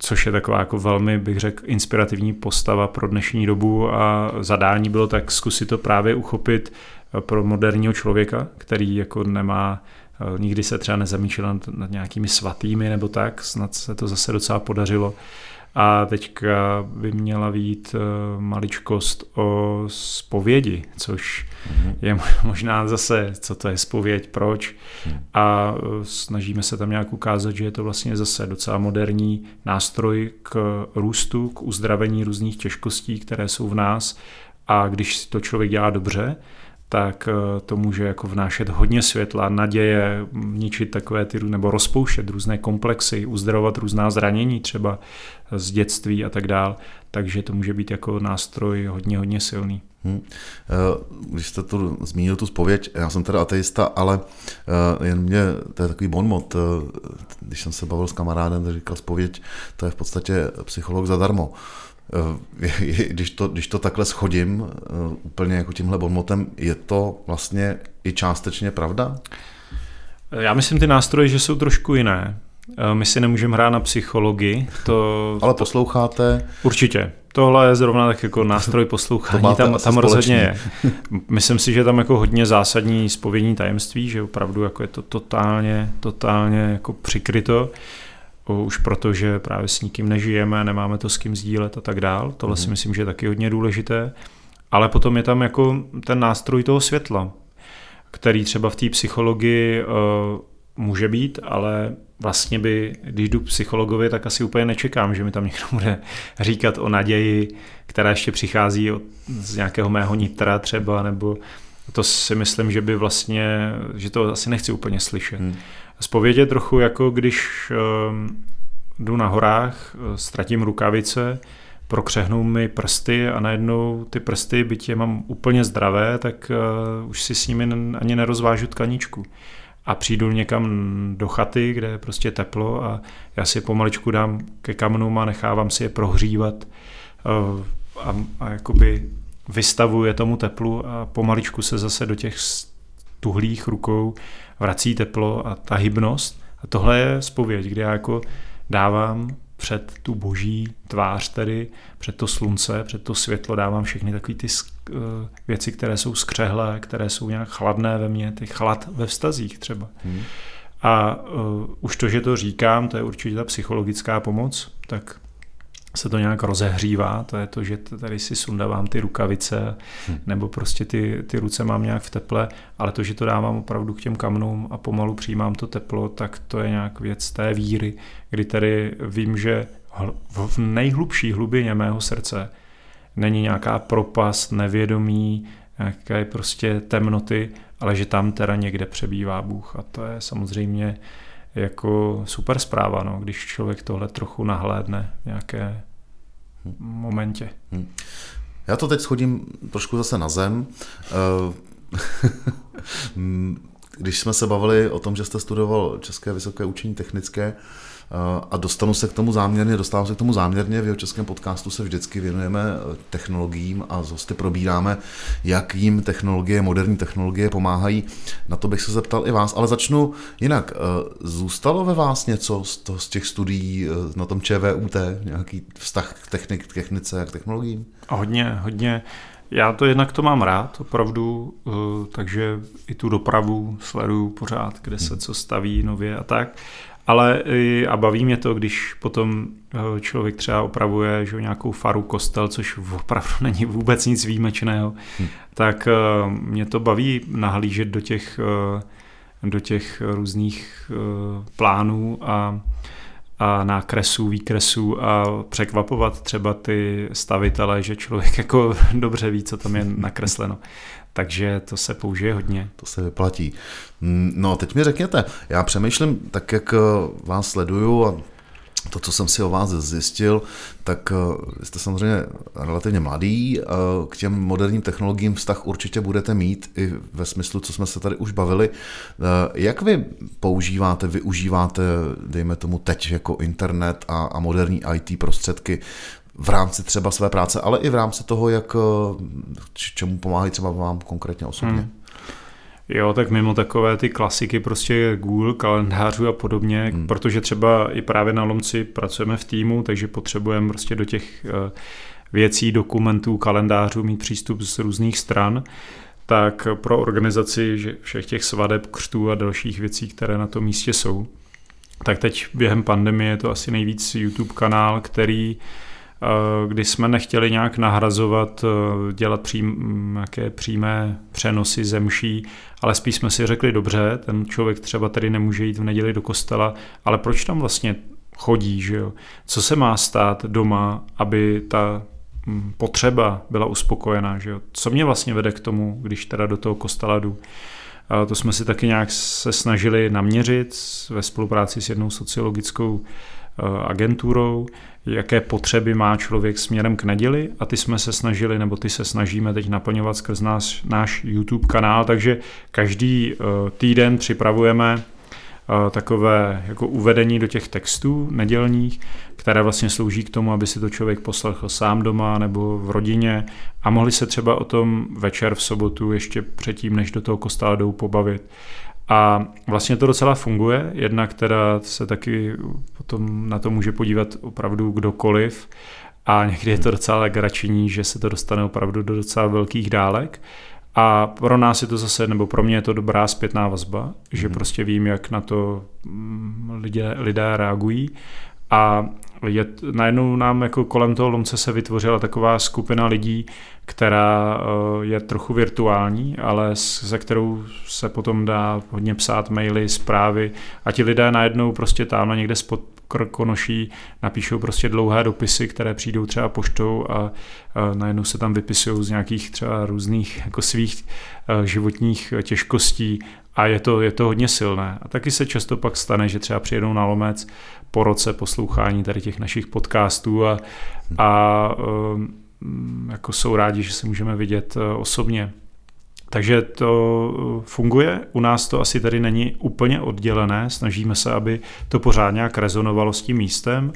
Což je taková jako velmi, bych řekl, inspirativní postava pro dnešní dobu a zadání bylo tak zkusit to právě uchopit pro moderního člověka, který jako nemá, eh, nikdy se třeba nezamýšlel nad, nad nějakými svatými nebo tak, snad se to zase docela podařilo a teďka by měla být eh, maličkost o spovědi, což mm-hmm. je možná zase, co to je spověď, proč. Mm. A eh, snažíme se tam nějak ukázat, že je to vlastně zase docela moderní nástroj k růstu, k uzdravení různých těžkostí, které jsou v nás. A když to člověk dělá dobře, tak eh, to může jako vnášet hodně světla, naděje, ničit takové ty, nebo rozpouštět různé komplexy, uzdravovat různá zranění třeba z dětství a tak dál. Takže to může být jako nástroj hodně, hodně silný. Hmm. Když jste tu zmínil tu spověď, já jsem teda ateista, ale eh, jen mě, to je takový bonmot, když jsem se bavil s kamarádem, tak říkal spověď, to je v podstatě psycholog zadarmo. Eh, když to, když to takhle schodím eh, úplně jako tímhle bonmotem, je to vlastně i částečně pravda? Já myslím ty nástroje, že jsou trošku jiné. Eh, my si nemůžeme hrát na psychologii. To, Ale posloucháte? Určitě. Tohle je zrovna tak jako nástroj poslouchání, tam, tam rozhodně je. Myslím si, že tam jako hodně zásadní spovědní tajemství, že opravdu jako je to totálně, totálně jako přikryto už proto, že právě s nikým nežijeme, nemáme to s kým sdílet a tak dál. Tohle mm-hmm. si mhm. myslím, že je taky hodně důležité. Ale potom je tam jako ten nástroj toho světla, který třeba v té psychologii uh, může být, ale vlastně by, když jdu psychologovi, tak asi úplně nečekám, že mi tam někdo bude říkat o naději, která ještě přichází od, z nějakého mého nitra třeba, nebo to si myslím, že by vlastně, že to asi nechci úplně slyšet. Hmm. Spověď je trochu jako když uh, jdu na horách, uh, ztratím rukavice, prokřehnou mi prsty a najednou ty prsty, byť je mám úplně zdravé, tak uh, už si s nimi ani nerozvážu tkaničku. A přijdu někam do chaty, kde je prostě teplo a já si pomaličku dám ke kamnům a nechávám si je prohřívat uh, a, a jakoby vystavuje tomu teplu a pomaličku se zase do těch tuhlých rukou vrací teplo a ta hybnost. A tohle je spověď, kde já jako dávám před tu boží tvář tedy, před to slunce, před to světlo dávám všechny takové ty uh, věci, které jsou skřehlé, které jsou nějak chladné ve mně, ty chlad ve vztazích třeba. Hmm. A uh, už to, že to říkám, to je určitě ta psychologická pomoc, tak se to nějak rozehřívá, to je to, že tady si sundávám ty rukavice, hmm. nebo prostě ty, ty ruce mám nějak v teple, ale to, že to dávám opravdu k těm kamnům a pomalu přijímám to teplo, tak to je nějak věc té víry, kdy tady vím, že v nejhlubší hlubině mého srdce není nějaká propast, nevědomí, nějaké prostě temnoty, ale že tam teda někde přebývá Bůh a to je samozřejmě jako super zpráva, no, když člověk tohle trochu nahlédne v nějaké momentě. Hmm. Já to teď schodím trošku zase na zem. Eh, když jsme se bavili o tom, že jste studoval České vysoké učení technické, a dostanu se k tomu záměrně, dostávám se k tomu záměrně, v jeho českém podcastu se vždycky věnujeme eh, technologiím a z hosty probíráme, jak jim technologie, moderní technologie pomáhají. Na to bych se zeptal i vás, ale začnu jinak. Eh, zůstalo ve vás něco z, to, z těch studií eh, na tom ČVUT, nějaký vztah k, technik, k technice a k technologiím? Hodně, hodně. Já to jednak to mám rád, opravdu, takže i tu dopravu sleduju pořád, kde se co staví nově a tak. Ale a baví mě to, když potom eh, člověk třeba opravuje že nějakou faru, kostel, což opravdu není vůbec nic výjimečného, hmm. tak eh, mě to baví nahlížet do těch, eh, do těch různých plánů a, a nákresů, výkresů a překvapovat třeba ty stavitele, že člověk jako dobře ví, co tam je nakresleno takže to se použije hodně. To se vyplatí. Mm, no, teď mi řekněte, já přemýšlím, tak jak eh, vás sleduju a to, co jsem si o vás zjistil, tak eh, jste samozřejmě relativně mladý, eh, k těm moderním technologiím vztah určitě budete mít i ve smyslu, co jsme se tady už bavili. Jak vy používáte, využíváte, dejme tomu teď jako internet a, a moderní IT prostředky v rámci třeba své práce, ale i v rámci toho, jak eh, čemu pomáhají třeba vám konkrétně osobně. Hmm. Jo, tak mimo takové ty klasiky, prostě Google, kalendářů a podobně, hmm. protože třeba i právě na Lomci pracujeme v týmu, takže potřebujeme prostě do těch eh, věcí, dokumentů, kalendářů mít přístup z různých stran, tak pro organizaci všech těch svadeb, křtů a dalších věcí, které na tom místě jsou, tak teď během pandemie je to asi nejvíc YouTube kanál, který kdy jsme nechtěli nějak nahrazovat, eh, dělat přím, nějaké přímé přenosy zemší, ale spíš jsme si řekli, dobře, ten člověk třeba tady nemůže jít v neděli do kostela, ale proč tam vlastně chodí, že jo? Co se má stát doma, aby ta hm, potřeba byla uspokojená, že jo? Co mě vlastně vede k tomu, když teda do toho kostela jdu? A to jsme si taky nějak se snažili naměřit ve spolupráci s jednou sociologickou eh, agenturou, jaké potřeby má člověk směrem k neděli a ty jsme se snažili, nebo ty se snažíme teď naplňovat skrz nás, náš YouTube kanál, takže každý uh, týden připravujeme uh, takové jako uvedení do těch textů nedělních, které vlastně slouží k tomu, aby si to člověk poslechl sám doma nebo v rodině a mohli se třeba o tom večer v sobotu ještě předtím, než do toho kostela jdou pobavit. A vlastně to docela funguje, jednak teda se taky potom na to může podívat opravdu kdokoliv a někdy je to docela legrační, že se to dostane opravdu do docela velkých dálek. A pro nás je to zase, nebo pro mě je to dobrá zpětná vazba, že mm. prostě vím, jak na to mm, lidé, lidé reagují. A je, najednou nám jako kolem toho lomce se vytvořila taková skupina lidí, která eh, je trochu virtuální, ale se kterou se potom dá hodně psát maily, zprávy a ti lidé najednou prostě tam někde spod krkonoší napíšou prostě dlouhé dopisy, které přijdou třeba poštou a, najednou se tam vypisují z nějakých třeba různých jako svých eh, životních těžkostí a je to, je to hodně silné. A taky se často pak stane, že třeba přijedou na Lomec po roce poslouchání tady těch našich podcastů a, a um, jako jsou rádi, že se můžeme vidět uh, osobně. Takže to funguje, u nás to asi tady není úplně oddělené, snažíme se, aby to pořád nějak rezonovalo s tím místem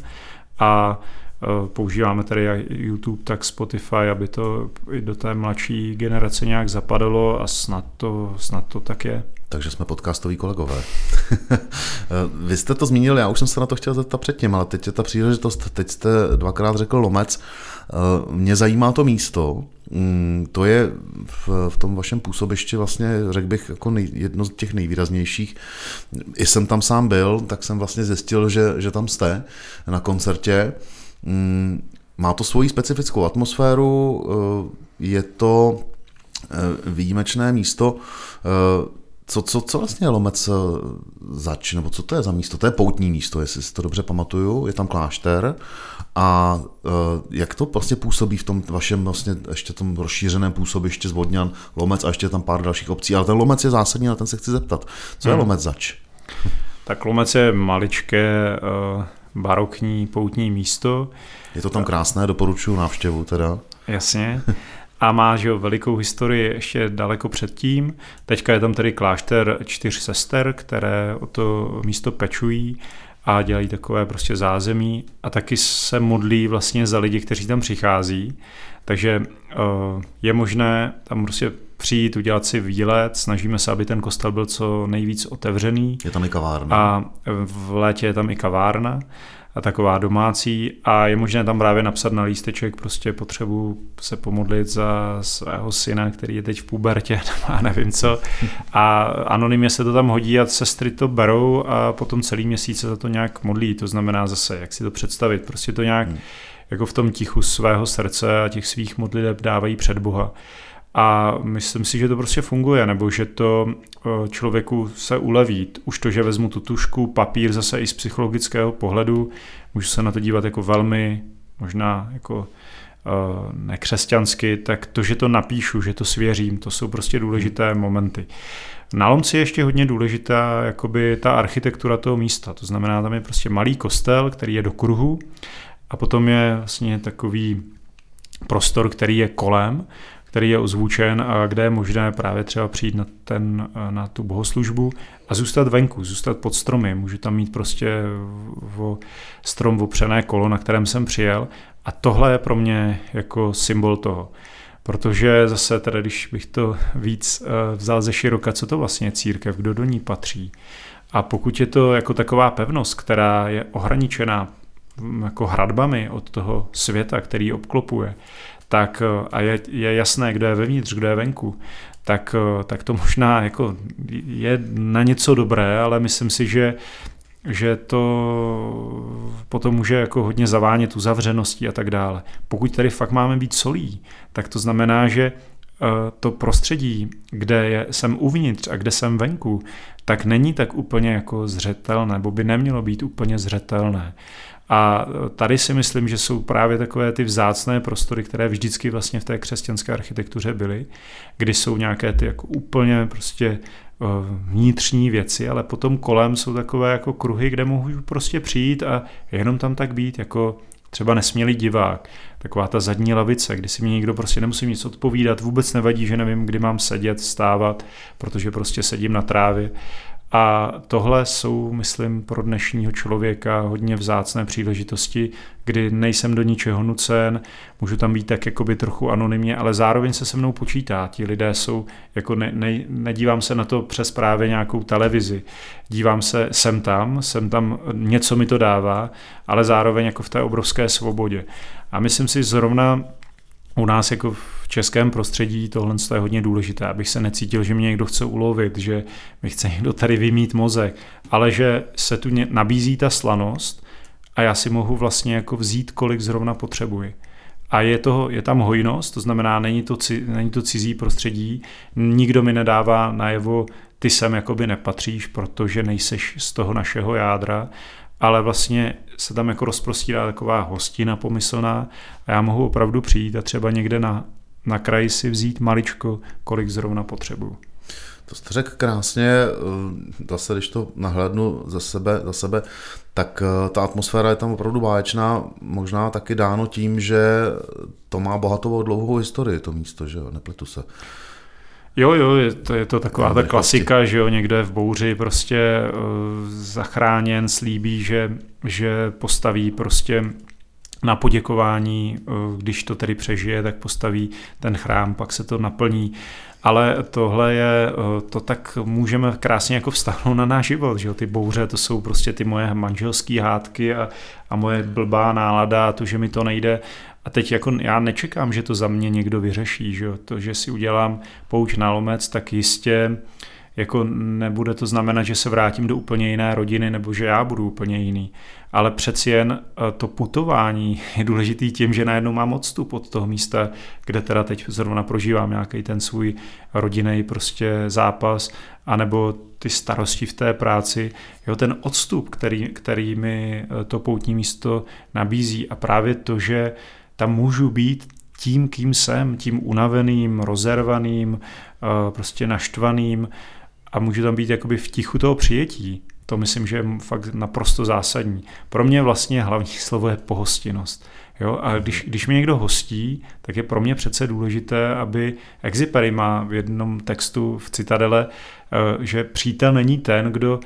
a uh, používáme tady jak YouTube, tak Spotify, aby to i do té mladší generace nějak zapadalo a snad to, snad to tak je. Takže jsme podcastoví kolegové. Vy jste to zmínil, já už jsem se na to chtěl zeptat předtím, ale teď je ta příležitost, teď jste dvakrát řekl Lomec. Mě zajímá to místo, mm, to je v, v tom vašem působišti vlastně, řekl bych, jako nej, jedno z těch nejvýraznějších. I jsem tam sám byl, tak jsem vlastně zjistil, že, že tam jste na koncertě. Mm, má to svoji specifickou atmosféru, je to výjimečné místo. Co, co, co vlastně je Lomec zač, nebo co to je za místo? To je poutní místo, jestli si to dobře pamatuju, je tam klášter a jak to vlastně působí v tom vašem vlastně ještě tom rozšířeném působiště z Vodňan, Lomec a ještě tam pár dalších obcí, ale ten Lomec je zásadní, na ten se chci zeptat. Co je hmm. Lomec zač? Tak Lomec je maličké barokní poutní místo. Je to tam krásné, doporučuji návštěvu teda. Jasně. A má že jo, velikou historii ještě daleko předtím. Teďka je tam tedy klášter čtyř sester, které o to místo pečují a dělají takové prostě zázemí a taky se modlí vlastně za lidi, kteří tam přichází. Takže uh, je možné tam prostě přijít, udělat si výlet, snažíme se, aby ten kostel byl co nejvíc otevřený. Je tam i kavárna. A v létě je tam i kavárna a taková domácí a je možné tam právě napsat na lísteček prostě potřebu se pomodlit za svého syna, který je teď v pubertě a nevím co a anonymně se to tam hodí a sestry to berou a potom celý měsíc se za to nějak modlí, to znamená zase, jak si to představit, prostě to nějak hmm. jako v tom tichu svého srdce a těch svých modliteb dávají před Boha. A myslím si, že to prostě funguje, nebo že to člověku se uleví. Už to, že vezmu tu tušku, papír zase i z psychologického pohledu, můžu se na to dívat jako velmi, možná jako nekřesťansky, tak to, že to napíšu, že to svěřím, to jsou prostě důležité momenty. Na Lomci je ještě hodně důležitá jakoby ta architektura toho místa, to znamená, tam je prostě malý kostel, který je do kruhu a potom je vlastně takový prostor, který je kolem který je ozvučen a kde je možné právě třeba přijít na, ten, na tu bohoslužbu a zůstat venku, zůstat pod stromy. Můžu tam mít prostě o strom opřené kolo, na kterém jsem přijel a tohle je pro mě jako symbol toho. Protože zase teda, když bych to víc eh, vzal ze široka, co to vlastně je církev, kdo do ní patří. A pokud je to jako taková pevnost, která je ohraničená mm, jako hradbami od toho světa, který obklopuje, tak eh, a je, je jasné, kdo je vevnitř, kdo je venku, tak, eh, tak to možná jako je na něco dobré, ale myslím si, že že to potom může jako hodně zavánět uzavřeností a tak dále. Pokud tady fakt máme být solí, tak to znamená, že eh, to prostředí, kde je, jsem uvnitř a kde jsem venku, tak není tak úplně jako zřetelné, nebo by nemělo být úplně zřetelné. A tady si myslím, že jsou právě takové ty vzácné prostory, které vždycky vlastně v té křesťanské architektuře byly, kdy jsou nějaké ty jako úplně prostě eh, vnitřní věci, ale potom kolem jsou takové jako kruhy, kde mohu prostě přijít a jenom tam tak být, jako třeba nesmělý divák, taková ta zadní lavice, kdy si mi někdo prostě nemusí nic odpovídat, vůbec nevadí, že nevím, kdy mám sedět, stávat, protože prostě sedím na trávě a tohle jsou, myslím, pro dnešního člověka hodně vzácné příležitosti, kdy nejsem do ničeho nucen, můžu tam být tak jakoby trochu anonymně, ale zároveň se se mnou počítá. Ti lidé jsou, jako ne, ne, nedívám se na to přes právě nějakou televizi. Dívám se, jsem tam, jsem tam, něco mi to dává, ale zároveň jako v té obrovské svobodě. A myslím si zrovna u nás jako v českém prostředí tohle je hodně důležité, abych se necítil, že mě někdo chce ulovit, že mi chce někdo tady vymít mozek, ale že se tu nabízí ta slanost a já si mohu vlastně jako vzít, kolik zrovna potřebuji. A je, toho, je tam hojnost, to znamená, není to, není to cizí prostředí, nikdo mi nedává najevo, ty sem jakoby nepatříš, protože nejseš z toho našeho jádra, ale vlastně se tam jako rozprostírá taková hostina pomyslná a já mohu opravdu přijít a třeba někde na, na kraji si vzít maličko, kolik zrovna potřebuju. To jste řekl krásně, eh, zase když to nahlédnu za sebe, za sebe, tak eh, ta atmosféra je tam opravdu báječná, možná taky dáno tím, že to má bohatou dlouhou historii, to místo, že jo, nepletu se. Jo, jo, je to, je to taková ta klasika, že jo, někde v bouři prostě uh, zachráněn, slíbí, že, že postaví prostě na poděkování, uh, když to tedy přežije, tak postaví ten chrám, pak se to naplní. Ale tohle je, uh, to tak můžeme krásně jako vstáhnout na náš život, že jo, ty bouře, to jsou prostě ty moje manželské hádky a, a moje blbá nálada, to, že mi to nejde. A teď jako já nečekám, že to za mě někdo vyřeší, že to, že si udělám pouč na lomec, tak jistě jako nebude to znamenat, že se vrátím do úplně jiné rodiny nebo že já budu úplně jiný. Ale přeci jen eh, to putování je důležitý tím, že najednou mám odstup od toho místa, kde teda teď zrovna prožívám nějaký ten svůj rodinný prostě zápas, anebo ty starosti v té práci, jo, ten odstup, který, který mi eh, to poutní místo nabízí a právě to, že tam můžu být tím, kým jsem, tím unaveným, rozervaným, eh, prostě naštvaným a můžu tam být jakoby v tichu toho přijetí. To myslím, že je fakt naprosto zásadní. Pro mě vlastně hlavní slovo je pohostinnost. Jo? A když, když mě někdo hostí, tak je pro mě přece důležité, aby Exipery má v jednom textu v Citadele, eh, že přítel není ten, kdo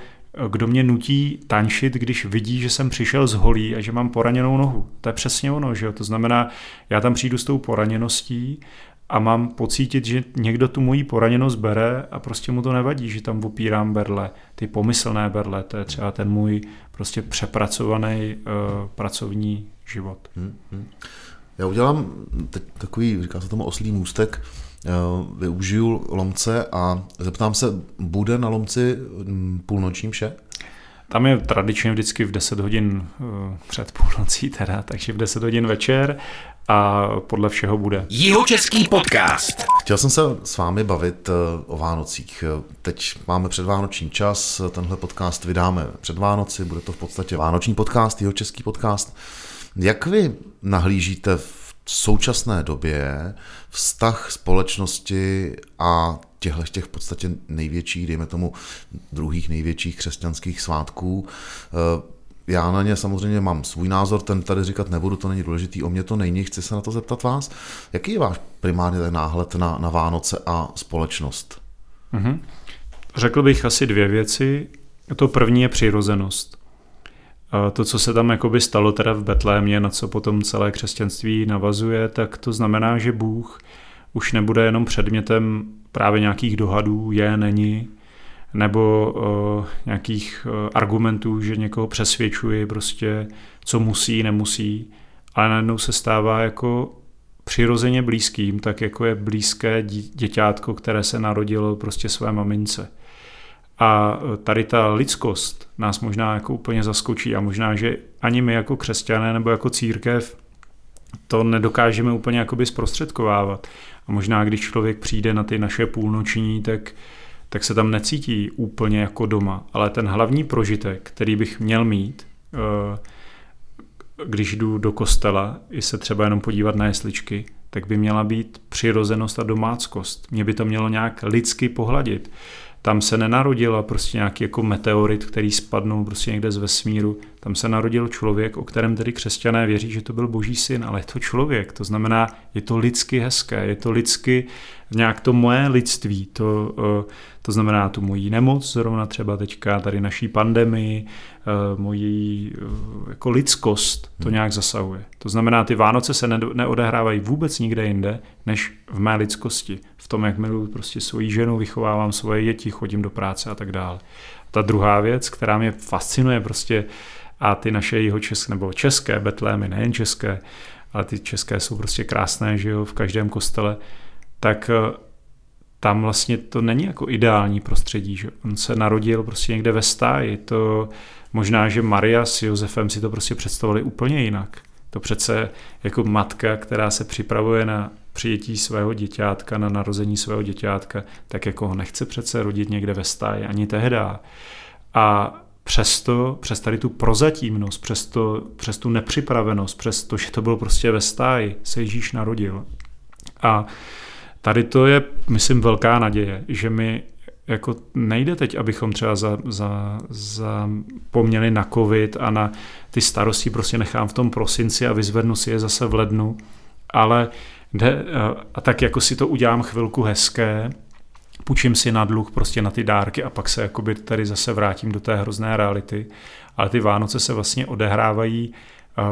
kdo mě nutí tančit, když vidí, že jsem přišel z holí a že mám poraněnou nohu. To je přesně ono, že jo? To znamená, já tam přijdu s tou poraněností a mám pocítit, že někdo tu moji poraněnost bere a prostě mu to nevadí, že tam opírám berle, ty pomyslné berle, to je třeba ten můj prostě přepracovaný uh, pracovní život. Hmm, hmm. Já udělám teď takový, říká se tomu oslý můstek, eh, využiju lomce a zeptám se, bude na lomci hm, půlnoční vše? Tam je tradičně vždycky v 10 hodin uh, před půlnocí teda, takže v 10 hodin večer a podle všeho bude. Jihočeský podcast. Chtěl jsem se s vámi bavit uh, o Vánocích. Teď máme předvánoční čas, tenhle podcast vydáme před Vánoci, bude to v podstatě vánoční podcast, Jihočeský podcast. Jak vy nahlížíte v současné době vztah společnosti a těchto těch v podstatě největších, dejme tomu druhých největších křesťanských svátků. Já na ně samozřejmě mám svůj názor, ten tady říkat nebudu, to není důležitý, o mě to není, chci se na to zeptat vás. Jaký je váš primárně ten náhled na, na Vánoce a společnost? Mm-hmm. Řekl bych asi dvě věci. To první je přirozenost. To, co se tam jakoby stalo teda v Betlémě, na co potom celé křesťanství navazuje, tak to znamená, že Bůh už nebude jenom předmětem právě nějakých dohadů, je, není, nebo uh, nějakých uh, argumentů, že někoho přesvědčuje prostě, co musí, nemusí, ale najednou se stává jako přirozeně blízkým, tak jako je blízké děťátko, které se narodilo prostě své mamince. A e, tady ta lidskost nás možná jako úplně zaskočí a možná, že ani my jako křesťané nebo jako církev to nedokážeme úplně jakoby zprostředkovávat. A možná, když člověk přijde na ty naše půlnoční, tak, tak se tam necítí úplně jako doma. Ale ten hlavní prožitek, který bych měl mít, e, když jdu do kostela, i se třeba jenom podívat na jesličky, tak by měla být přirozenost a domáckost. Mě by to mělo nějak lidsky pohladit tam se nenarodila prostě nějaký jako meteorit, který spadnul prostě někde z vesmíru. Tam se narodil člověk, o kterém tedy křesťané věří, že to byl boží syn, ale je to člověk. To znamená, je to lidsky hezké, je to lidsky nějak to moje lidství, to, eh, to znamená tu moji nemoc, zrovna třeba teďka tady naší pandemii, eh, moji eh, jako lidskost to hmm. nějak zasahuje. To znamená, ty Vánoce se neodehrávají vůbec nikde jinde, než v mé lidskosti. V tom, jak miluji prostě svoji ženu, vychovávám svoje děti, chodím do práce a tak dále. Ta druhá věc, která mě fascinuje prostě, a ty naše jeho české, nebo české betlémy, nejen české, ale ty české jsou prostě krásné, že jo, v každém kostele, tak eh, tam vlastně to není jako ideální prostředí, že on se narodil prostě někde ve stáji, to možná, že Maria s Josefem si to prostě představovali úplně jinak. To přece jako matka, která se připravuje na přijetí svého děťátka, na narození svého děťátka, tak jako ho nechce přece rodit někde ve stáji, ani tehda. A přesto, přes tady tu prozatímnost, přes, to, přes tu nepřipravenost, přes to, že to bylo prostě ve stáji, se Ježíš narodil. A Tady to je, myslím, velká naděje, že mi jako nejde teď, abychom třeba za, za, za na covid a na ty starosti prostě nechám v tom prosinci a vyzvednu si je zase v lednu, ale jde, a tak jako si to udělám chvilku hezké, půjčím si na dluh prostě na ty dárky a pak se jakoby tady zase vrátím do té hrozné reality. Ale ty Vánoce se vlastně odehrávají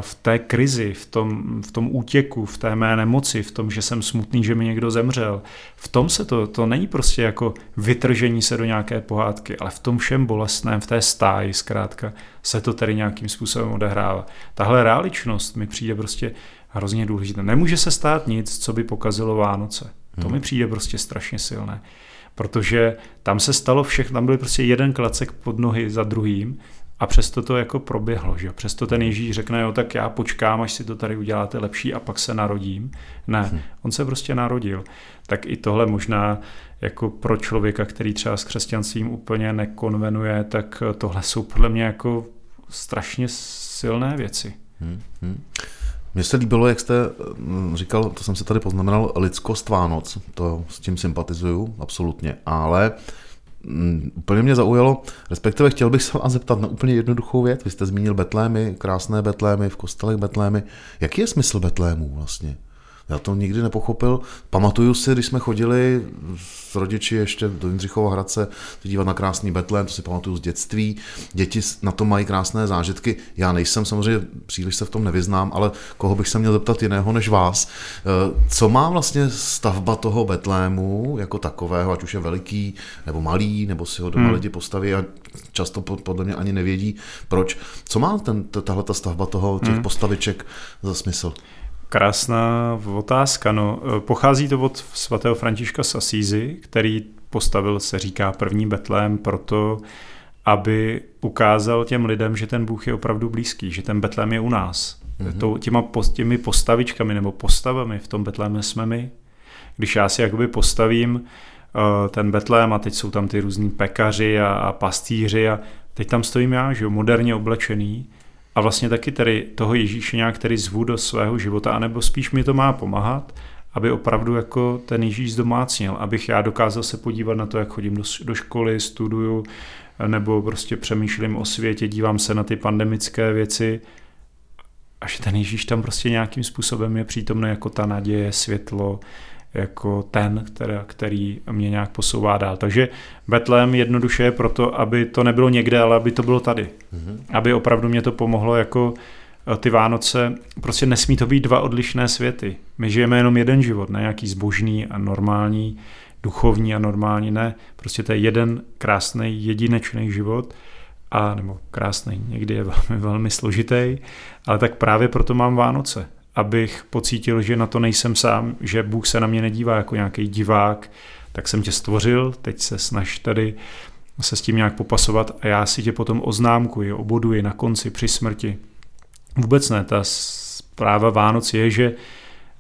v té krizi, v tom, v tom útěku, v té mé nemoci, v tom, že jsem smutný, že mi někdo zemřel. V tom se to, to není prostě jako vytržení se do nějaké pohádky, ale v tom všem bolestném, v té stáji zkrátka, se to tady nějakým způsobem odehrává. Tahle realičnost mi přijde prostě hrozně důležité. Nemůže se stát nic, co by pokazilo Vánoce. To hmm. mi přijde prostě strašně silné. Protože tam se stalo všechno, tam byl prostě jeden klacek pod nohy za druhým a přesto to jako proběhlo, že Přesto ten Ježíš řekne, jo, tak já počkám, až si to tady uděláte lepší a pak se narodím. Ne, hmm. on se prostě narodil. Tak i tohle možná jako pro člověka, který třeba s křesťanstvím úplně nekonvenuje, tak tohle jsou podle mě jako strašně silné věci. Hmm. Hmm. Mně se líbilo, jak jste mm, říkal, to jsem se tady poznamenal, lidskost Vánoc, to s tím sympatizuju, absolutně, ale Mm, úplně mě zaujalo, respektive chtěl bych se vás zeptat na úplně jednoduchou věc. Vy jste zmínil Betlémy, krásné Betlémy, v kostelech Betlémy. Jaký je smysl Betlémů vlastně? Já to nikdy nepochopil. Pamatuju si, když jsme chodili s rodiči ještě do Jindřichova Hradce dívat na krásný Betlém, to si pamatuju z dětství. Děti na to mají krásné zážitky. Já nejsem samozřejmě, příliš se v tom nevyznám, ale koho bych se měl zeptat jiného než vás. Eh, co má vlastně stavba toho Betlému jako takového, ať už je veliký nebo malý, nebo si ho doma hmm. lidi postaví a často podle mě ani nevědí, proč. Co má ten, tahle ta stavba toho, těch hmm. postaviček za smysl? Krásná otázka. No, pochází to od svatého Františka Sasízy, který postavil, se říká, první Betlém proto, aby ukázal těm lidem, že ten Bůh je opravdu blízký, že ten Betlém je u nás. Mm-hmm. To, těma, těmi postavičkami nebo postavami v tom Betléme jsme my. Když já si jakoby postavím uh, ten Betlém a teď jsou tam ty různí pekaři a, a pastýři a teď tam stojím já, že jo, moderně oblečený a vlastně taky tady toho Ježíše nějak tedy zvu do svého života, anebo spíš mi to má pomáhat, aby opravdu jako ten Ježíš zdomácnil, abych já dokázal se podívat na to, jak chodím do, do školy, studuju, nebo prostě přemýšlím o světě, dívám se na ty pandemické věci. A že ten Ježíš tam prostě nějakým způsobem je přítomný jako ta naděje, světlo, jako ten, který, který mě nějak posouvá dál. Takže Betlém jednoduše je proto, aby to nebylo někde, ale aby to bylo tady. Mm-hmm. Aby opravdu mě to pomohlo jako eh, ty Vánoce, prostě nesmí to být dva odlišné světy. My žijeme jenom jeden život, ne nějaký zbožný a normální, duchovní a normální, ne. Prostě to je jeden krásný, jedinečný život a nebo krásný, někdy je velmi, velmi složitý, ale tak právě proto mám Vánoce abych pocítil, že na to nejsem sám, že Bůh se na mě nedívá jako nějaký divák, tak jsem tě stvořil, teď se snaž tady se s tím nějak popasovat a já si tě potom oznámkuji, oboduji na konci při smrti. Vůbec ne, ta zpráva Vánoc je, že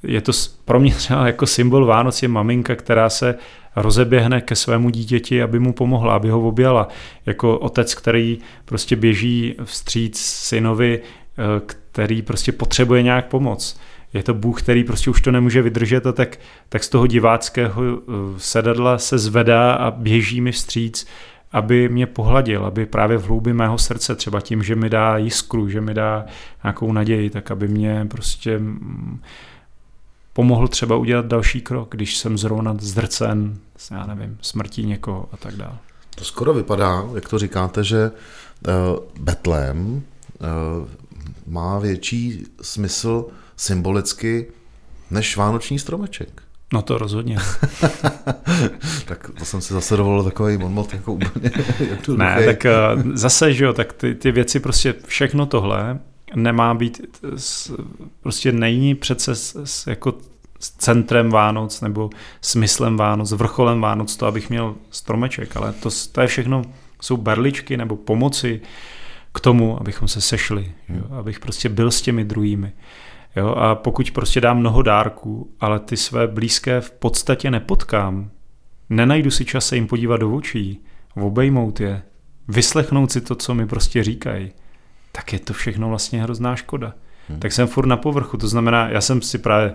je to pro mě třeba jako symbol Vánoc je maminka, která se rozeběhne ke svému dítěti, aby mu pomohla, aby ho objala. Jako otec, který prostě běží vstříc synovi, Eh, který prostě potřebuje nějak pomoc. Je to Bůh, který prostě už to nemůže vydržet a tak, tak z toho diváckého eh, sedadla se zvedá a běží mi vstříc, aby mě pohladil, aby právě v hloubi mého srdce, třeba tím, že mi dá jiskru, že mi dá nějakou naději, tak aby mě prostě mm, pomohl třeba udělat další krok, když jsem zrovna zdrcen, já nevím, smrtí někoho a tak dále. To skoro vypadá, jak to říkáte, že uh, Betlém uh, má větší smysl symbolicky než vánoční stromeček. No to rozhodně. tak to jsem si zase dovolil takový bonmot jako úplně Ne, tak uh, zase, že jo, tak ty, ty věci prostě, všechno tohle nemá být, prostě není přece s, s, jako s centrem Vánoc nebo smyslem Vánoc, vrcholem Vánoc to, abych měl stromeček, ale to, to je všechno, jsou berličky nebo pomoci, k tomu, abychom se sešli, jo? Hmm. abych prostě byl s těmi druhými. Jo? A pokud prostě dám mnoho dárků, ale ty své blízké v podstatě nepotkám, nenajdu si čas se jim podívat do očí, obejmout je, vyslechnout si to, co mi prostě říkají, tak je to všechno vlastně hrozná škoda. Hmm. Tak jsem furt na povrchu, to znamená, já jsem si právě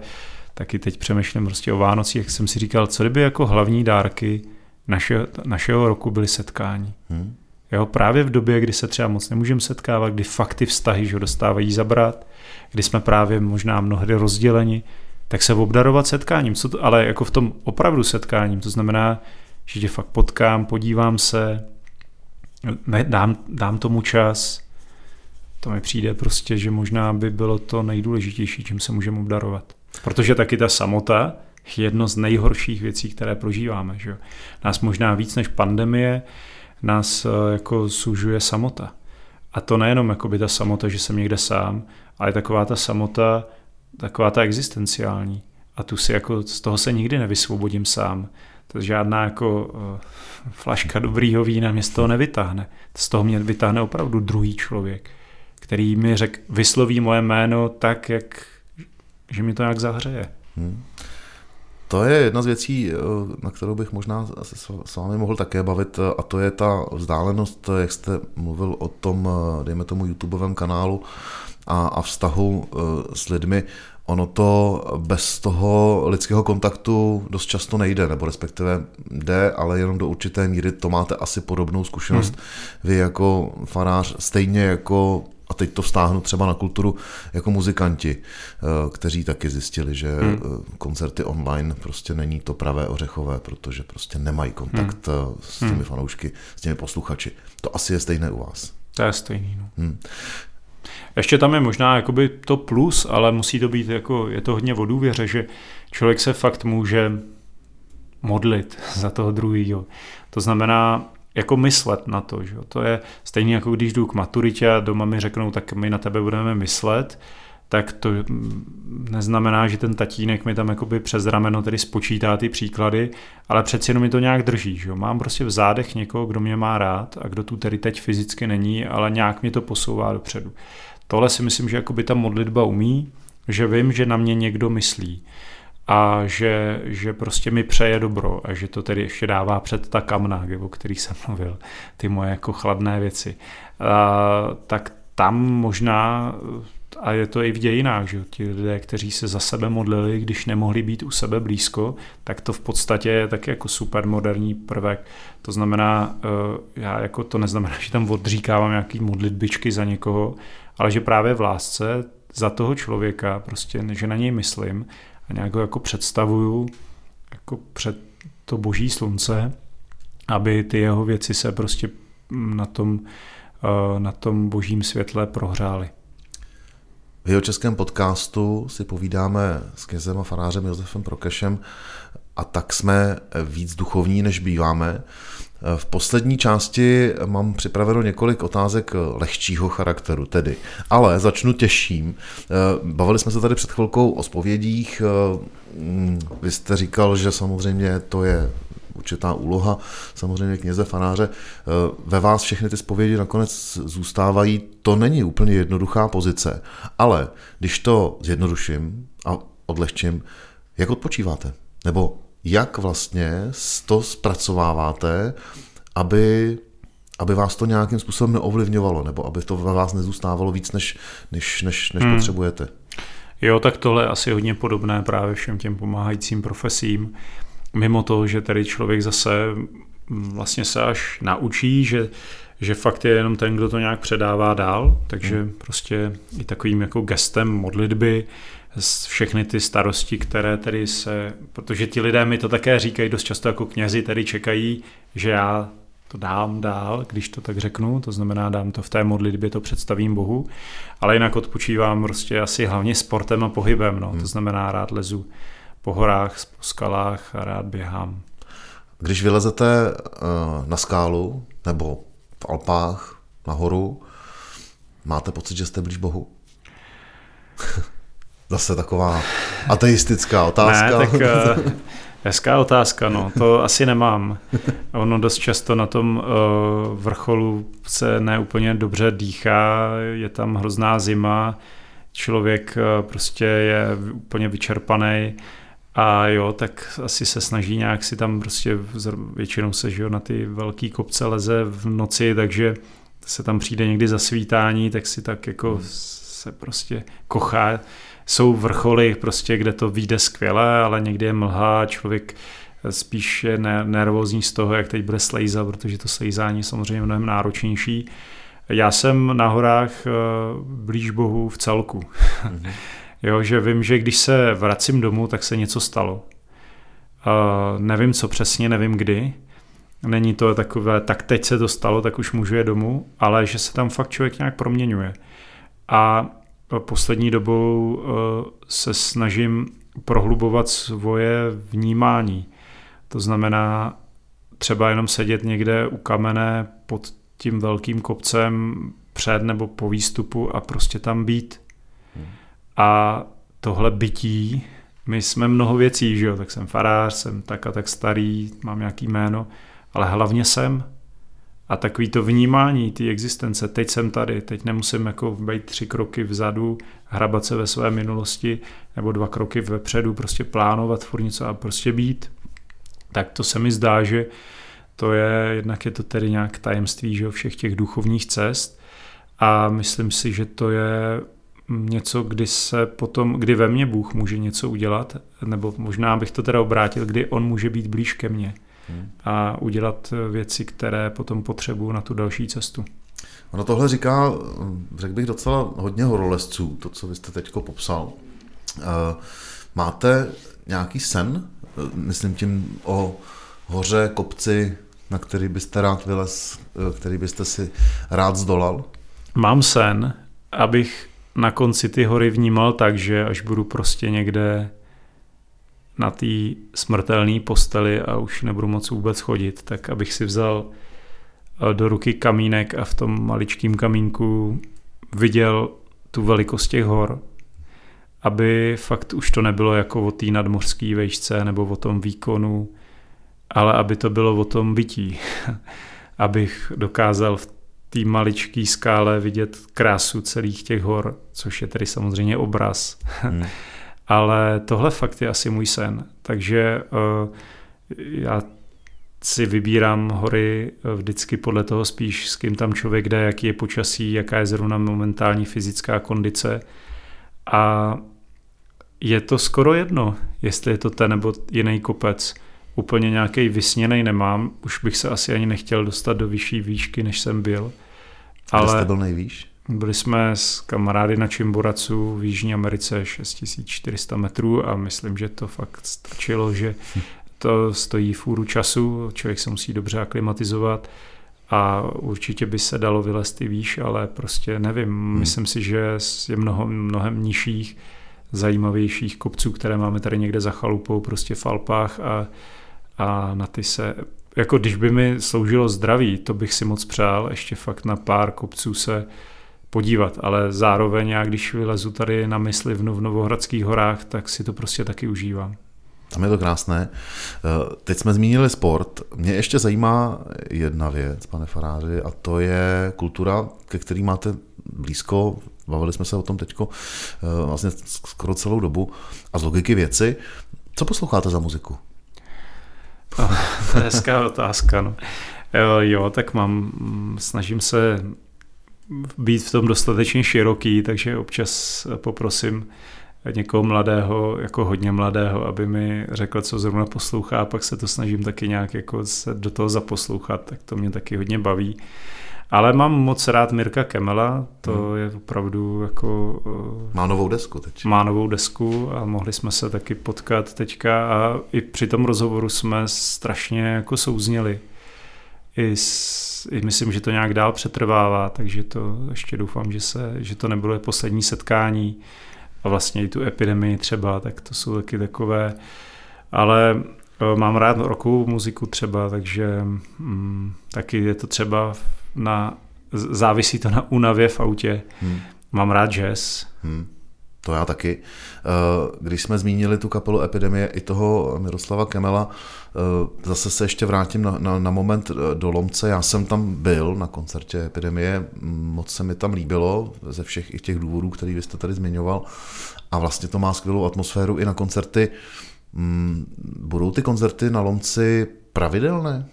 taky teď přemýšlím prostě o Vánocích, jak jsem si říkal, co kdyby jako hlavní dárky našeho, našeho roku byly setkání. Hmm. Jo, právě v době, kdy se třeba moc nemůžeme setkávat, kdy fakt ty vztahy že dostávají zabrat, kdy jsme právě možná mnohdy rozděleni, tak se obdarovat setkáním, co to, ale jako v tom opravdu setkáním, to znamená, že tě fakt potkám, podívám se, ne, dám, dám tomu čas, to mi přijde prostě, že možná by bylo to nejdůležitější, čím se můžeme obdarovat. Protože taky ta samota je jedno z nejhorších věcí, které prožíváme. Že? Nás možná víc než pandemie nás eh, jako sužuje samota. A to nejenom jako by ta samota, že jsem někde sám, ale taková ta samota, taková ta existenciální. a tu si jako z toho se nikdy nevysvobodím sám. To žádná jako uh, flaška dobrýho vína mě z toho nevytáhne. Z toho mě vytáhne opravdu druhý člověk, který mi řek, vysloví moje jméno tak, jak, že mi to nějak zahřeje. Hmm. To je jedna z věcí, eh, na kterou bych možná se s vámi mohl také bavit, eh, a to je ta vzdálenost, jak jste mluvil o tom, dejme tomu, YouTubeovém kanálu a, a vztahu s lidmi. Ono to bez toho lidského kontaktu dost často nejde, nebo respektive jde, ale jenom do určité míry to máte asi podobnou zkušenost. Hmm. Vy jako farář, stejně jako a teď to vztáhnu třeba na kulturu jako muzikanti, eh, kteří taky zjistili, že hmm. Eh, koncerty online prostě není to pravé ořechové, protože prostě nemají kontakt hmm. Eh, s těmi hmm. fanoušky, s těmi posluchači. To asi je stejné u vás. To je stejný. No. Hmm. Ještě tam je možná jakoby to plus, ale musí to být jako, je to hodně o důvěře, že člověk se fakt může modlit za toho druhého. To znamená, jako myslet na to. Že? To je stejně jako když jdu k maturitě a doma mi řeknou, tak my na tebe budeme myslet, tak to neznamená, že ten tatínek mi tam jakoby přes rameno tedy spočítá ty příklady, ale přeci jenom mi to nějak drží. Že? Mám prostě v zádech někoho, kdo mě má rád a kdo tu tedy teď fyzicky není, ale nějak mě to posouvá dopředu. Tohle si myslím, že jakoby ta modlitba umí, že vím, že na mě někdo myslí a že, že prostě mi přeje dobro a že to tedy ještě dává před ta kamna, o který jsem mluvil, ty moje jako chladné věci. A, tak tam možná, a je to i v dějinách, že ti lidé, kteří se za sebe modlili, když nemohli být u sebe blízko, tak to v podstatě je taky jako super moderní prvek. To znamená, e, já jako to neznamená, že tam odříkávám nějaký modlitbičky za někoho, ale že právě v lásce za toho člověka, prostě, že na něj myslím a nějak ho jako představuju jako před to boží slunce, aby ty jeho věci se prostě na tom, eh, na tom božím světle prohřály. V jeho českém podcastu si povídáme s knězem a farářem Josefem Prokešem a tak jsme víc duchovní, než býváme. V poslední části mám připraveno několik otázek lehčího charakteru tedy, ale začnu těžším. Bavili jsme se tady před chvilkou o spovědích. Vy jste říkal, že samozřejmě to je určitá úloha samozřejmě kněze fanáře. Ve vás všechny ty spovědi nakonec zůstávají. To není úplně jednoduchá pozice, ale když to zjednoduším a odlehčím, jak odpočíváte? Nebo jak vlastně to zpracováváte, aby, aby vás to nějakým způsobem neovlivňovalo, nebo aby to ve vás nezůstávalo víc, než, než, než, než hmm. potřebujete. Jo, tak tohle je asi hodně podobné právě všem těm pomáhajícím profesím. Mimo to, že tady člověk zase vlastně se až naučí, že, že fakt je jenom ten, kdo to nějak předává dál, takže hmm. prostě i takovým jako gestem modlitby všechny ty starosti, které tedy se, protože ti lidé mi to také říkají dost často jako knězi, tedy čekají, že já to dám dál, když to tak řeknu, to znamená dám to v té modlitbě, to představím Bohu, ale jinak odpočívám prostě asi hlavně sportem a pohybem, no. Hmm. to znamená rád lezu po horách, po skalách a rád běhám. Když vylezete eh, na skálu nebo v Alpách nahoru, máte pocit, že jste blíž Bohu? Zase taková ateistická otázka. Ne, tak uh, hezká otázka, no, to asi nemám. Ono dost často na tom uh, vrcholu se neúplně dobře dýchá, je tam hrozná zima, člověk uh, prostě je úplně vyčerpaný a jo, tak asi se snaží nějak si tam prostě, většinou se že jo, na ty velký kopce leze v noci, takže se tam přijde někdy za svítání, tak si tak jako se prostě kochá jsou vrcholy, prostě, kde to vyjde skvěle, ale někdy je mlha, člověk spíš je nervózní z toho, jak teď bude slejzat, protože to slejzání je samozřejmě mnohem náročnější. Já jsem na horách eh, blíž Bohu v celku. Mm-hmm. jo, že vím, že když se vracím domů, tak se něco stalo. Uh, nevím, co přesně, nevím kdy. Není to takové, tak teď se to stalo, tak už můžu je domů, ale že se tam fakt člověk nějak proměňuje. A poslední dobou eh, se snažím prohlubovat svoje vnímání. To znamená třeba jenom sedět někde u kamene pod tím velkým kopcem před nebo po výstupu a prostě tam být. A tohle bytí my jsme mnoho věcí, že jo, tak jsem farář, jsem tak a tak starý, mám nějaký jméno, ale hlavně jsem. A takový to vnímání té existence, teď jsem tady, teď nemusím jako být tři kroky vzadu, hrabat se ve své minulosti, nebo dva kroky vepředu, prostě plánovat furt něco a prostě být. Tak to se mi zdá, že to je, jednak je to tedy nějak tajemství že všech těch duchovních cest a myslím si, že to je něco, kdy se potom, kdy ve mně Bůh může něco udělat, nebo možná bych to teda obrátil, kdy on může být blíž ke mně hmm. a udělat věci, které potom potřebuju na tu další cestu. Ono tohle říká, řekl bych, docela hodně horolezců, to, co vy jste teď popsal. Eh, máte nějaký sen, eh, myslím tím o hoře, kopci, na který byste rád vylez, eh, který byste si rád zdolal? Mám sen, abych na konci ty hory vnímal tak, že až budu prostě někde na té smrtelné posteli a už nebudu moc vůbec chodit, tak abych si vzal eh, do ruky kamínek a v tom maličkém kamínku viděl tu velikost těch hor, aby fakt už to nebylo jako o té nadmořské vejšce nebo o tom výkonu, ale aby to bylo o tom bytí. Abych dokázal v té maličké skále vidět krásu celých těch hor, což je tedy samozřejmě obraz. Hmm. Ale tohle fakt je asi můj sen. Takže uh, já si vybírám hory eh, vždycky podle toho spíš, s kým tam člověk jde, jaký je počasí, jaká je zrovna momentální fyzická kondice. A je to skoro jedno, jestli je to ten nebo jiný kopec. Úplně nějaký vysněný nemám, už bych se asi ani nechtěl dostat do vyšší výšky, než jsem byl. Ale Kde jste byl nejvýš? Byli jsme s kamarády na Čimboracu v Jižní Americe 6400 metrů a myslím, že to fakt stačilo, že to stojí fůru času, člověk se musí dobře aklimatizovat a určitě by se dalo vylézt i výš, ale prostě nevím, hmm. myslím si, že je mnoho, mnohem nižších, zajímavějších kopců, které máme tady někde za chalupou, prostě v Alpách a, a na ty se jako když by mi sloužilo zdraví, to bych si moc přál, ještě fakt na pár kopců se podívat, ale zároveň já, když vylezu tady na mysli v Novohradských horách, tak si to prostě taky užívám. Tam je to krásné. Eh, teď jsme zmínili sport. Mě ještě zajímá jedna věc, pane Faráři, a to je kultura, ke který máte blízko. Bavili jsme se o tom teď eh, vlastně skoro celou dobu. A z logiky věci, co posloucháte za muziku? Oh, to je hezká otázka. No. Jo, tak mám, snažím se být v tom dostatečně široký, takže občas poprosím někoho mladého, jako hodně mladého, aby mi řekl, co zrovna poslouchá a pak se to snažím taky nějak jako se do toho zaposlouchat, tak to mě taky hodně baví. Ale mám moc rád Mirka Kemela, to hmm. je opravdu jako... Eh, má novou desku teď. Má novou desku a mohli jsme se taky potkat teďka a i při tom rozhovoru jsme strašně jako souzněli. I, s, i myslím, že to nějak dál přetrvává, takže to ještě doufám, že, se, že to nebylo poslední setkání a vlastně i tu epidemii třeba, tak to jsou taky takové, ale eh, mám rád rokovou muziku třeba, takže mm, taky je to třeba na, závisí to na únavě v autě. Hmm. Mám rád jazz. Hmm. To já taky. Eh, když jsme zmínili tu kapelu Epidemie i toho Miroslava Kemela, eh, zase se ještě vrátím na, na, na moment eh, do Lomce. Já jsem tam byl na koncertě Epidemie, moc se mi tam líbilo ze všech i těch důvodů, který vy jste tady zmiňoval. A vlastně to má skvělou atmosféru i na koncerty. Mm, budou ty koncerty na Lomci pravidelné?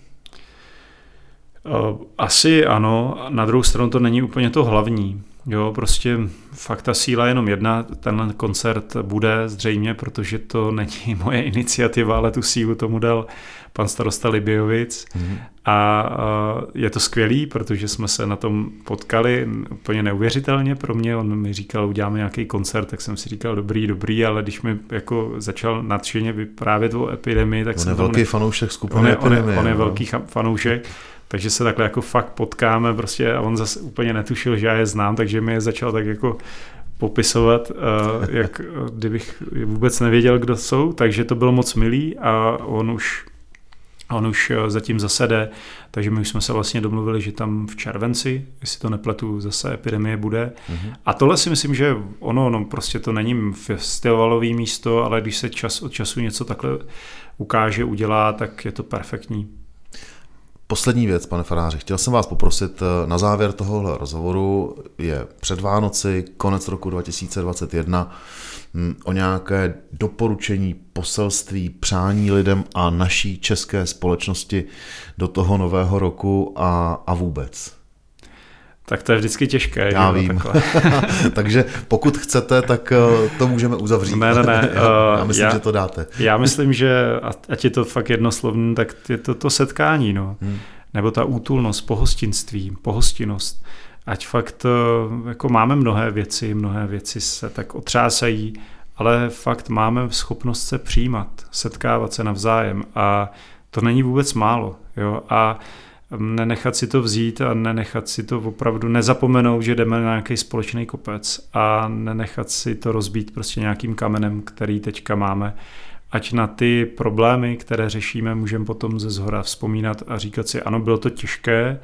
Asi ano, na druhou stranu to není úplně to hlavní. Jo, prostě fakt ta síla je jenom jedna, tenhle koncert bude zřejmě, protože to není moje iniciativa, ale tu sílu tomu dal pan starosta Libiovic mm-hmm. a je to skvělý, protože jsme se na tom potkali úplně neuvěřitelně pro mě, on mi říkal, uděláme nějaký koncert, tak jsem si říkal, dobrý, dobrý, ale když mi jako začal nadšeně vyprávět o epidemii, tak on jsem je velký ne... fanoušek skupiny on je, on je, on je velký fanoušek, takže se takhle jako fakt potkáme prostě a on zase úplně netušil, že já je znám, takže mi je začal tak jako popisovat, eh, jak kdybych vůbec nevěděl, kdo jsou, takže to bylo moc milý a on už on už eh, zatím zase jde, takže my už jsme se vlastně domluvili, že tam v červenci, jestli to nepletu, zase epidemie bude. Mm-hmm. A tohle si myslím, že ono, no prostě to není festivalový místo, ale když se čas od času něco takhle ukáže, udělá, tak je to perfektní. Poslední věc, pane faráři, chtěl jsem vás poprosit eh, na závěr tohohle rozhovoru, je před Vánoci, konec roku 2021, hm, o nějaké doporučení, poselství, přání lidem a naší české společnosti do toho nového roku a, a vůbec. Tak to je vždycky těžké. Já vím. Takže pokud chcete, tak eh, to můžeme uzavřít. Ne, ne, ne. já myslím, já, že to dáte. já myslím, že ať je to fakt jednoslovný, tak je to to setkání. No. Hmm. Nebo ta útulnost, pohostinství, pohostinnost. Ať fakt eh, jako máme mnohé věci, mnohé věci se tak otřásají, ale fakt máme schopnost se přijímat, setkávat se navzájem a to není vůbec málo. Jo? A nenechat si to vzít a nenechat si to opravdu nezapomenout, že jdeme na nějaký společný kopec a nenechat si to rozbít prostě nějakým kamenem, který teďka máme. Ať na ty problémy, které řešíme, můžeme potom ze zhora vzpomínat a říkat si, ano, bylo to těžké,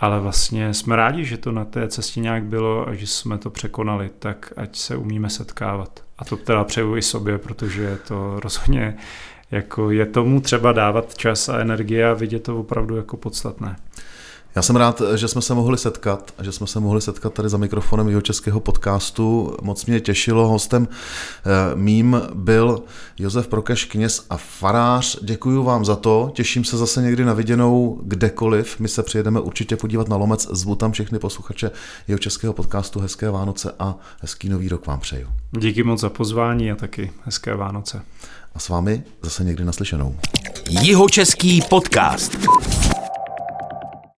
ale vlastně jsme rádi, že to na té cestě nějak bylo a že jsme to překonali, tak ať se umíme setkávat. A to teda přeju i sobě, protože to rozhodně jako je tomu třeba dávat čas a energie a vidět to opravdu jako podstatné. Já jsem rád, že jsme se mohli setkat, že jsme se mohli setkat tady za mikrofonem jeho českého podcastu. Moc mě těšilo. Hostem eh, mým byl Josef Prokeš, kněz a farář. Děkuji vám za to. Těším se zase někdy na viděnou kdekoliv. My se přijedeme určitě podívat na Lomec. Zvu tam všechny posluchače jeho českého podcastu. Hezké Vánoce a hezký nový rok vám přeju. Díky moc za pozvání a taky hezké Vánoce a s vámi zase někdy naslyšenou. Jihočeský podcast.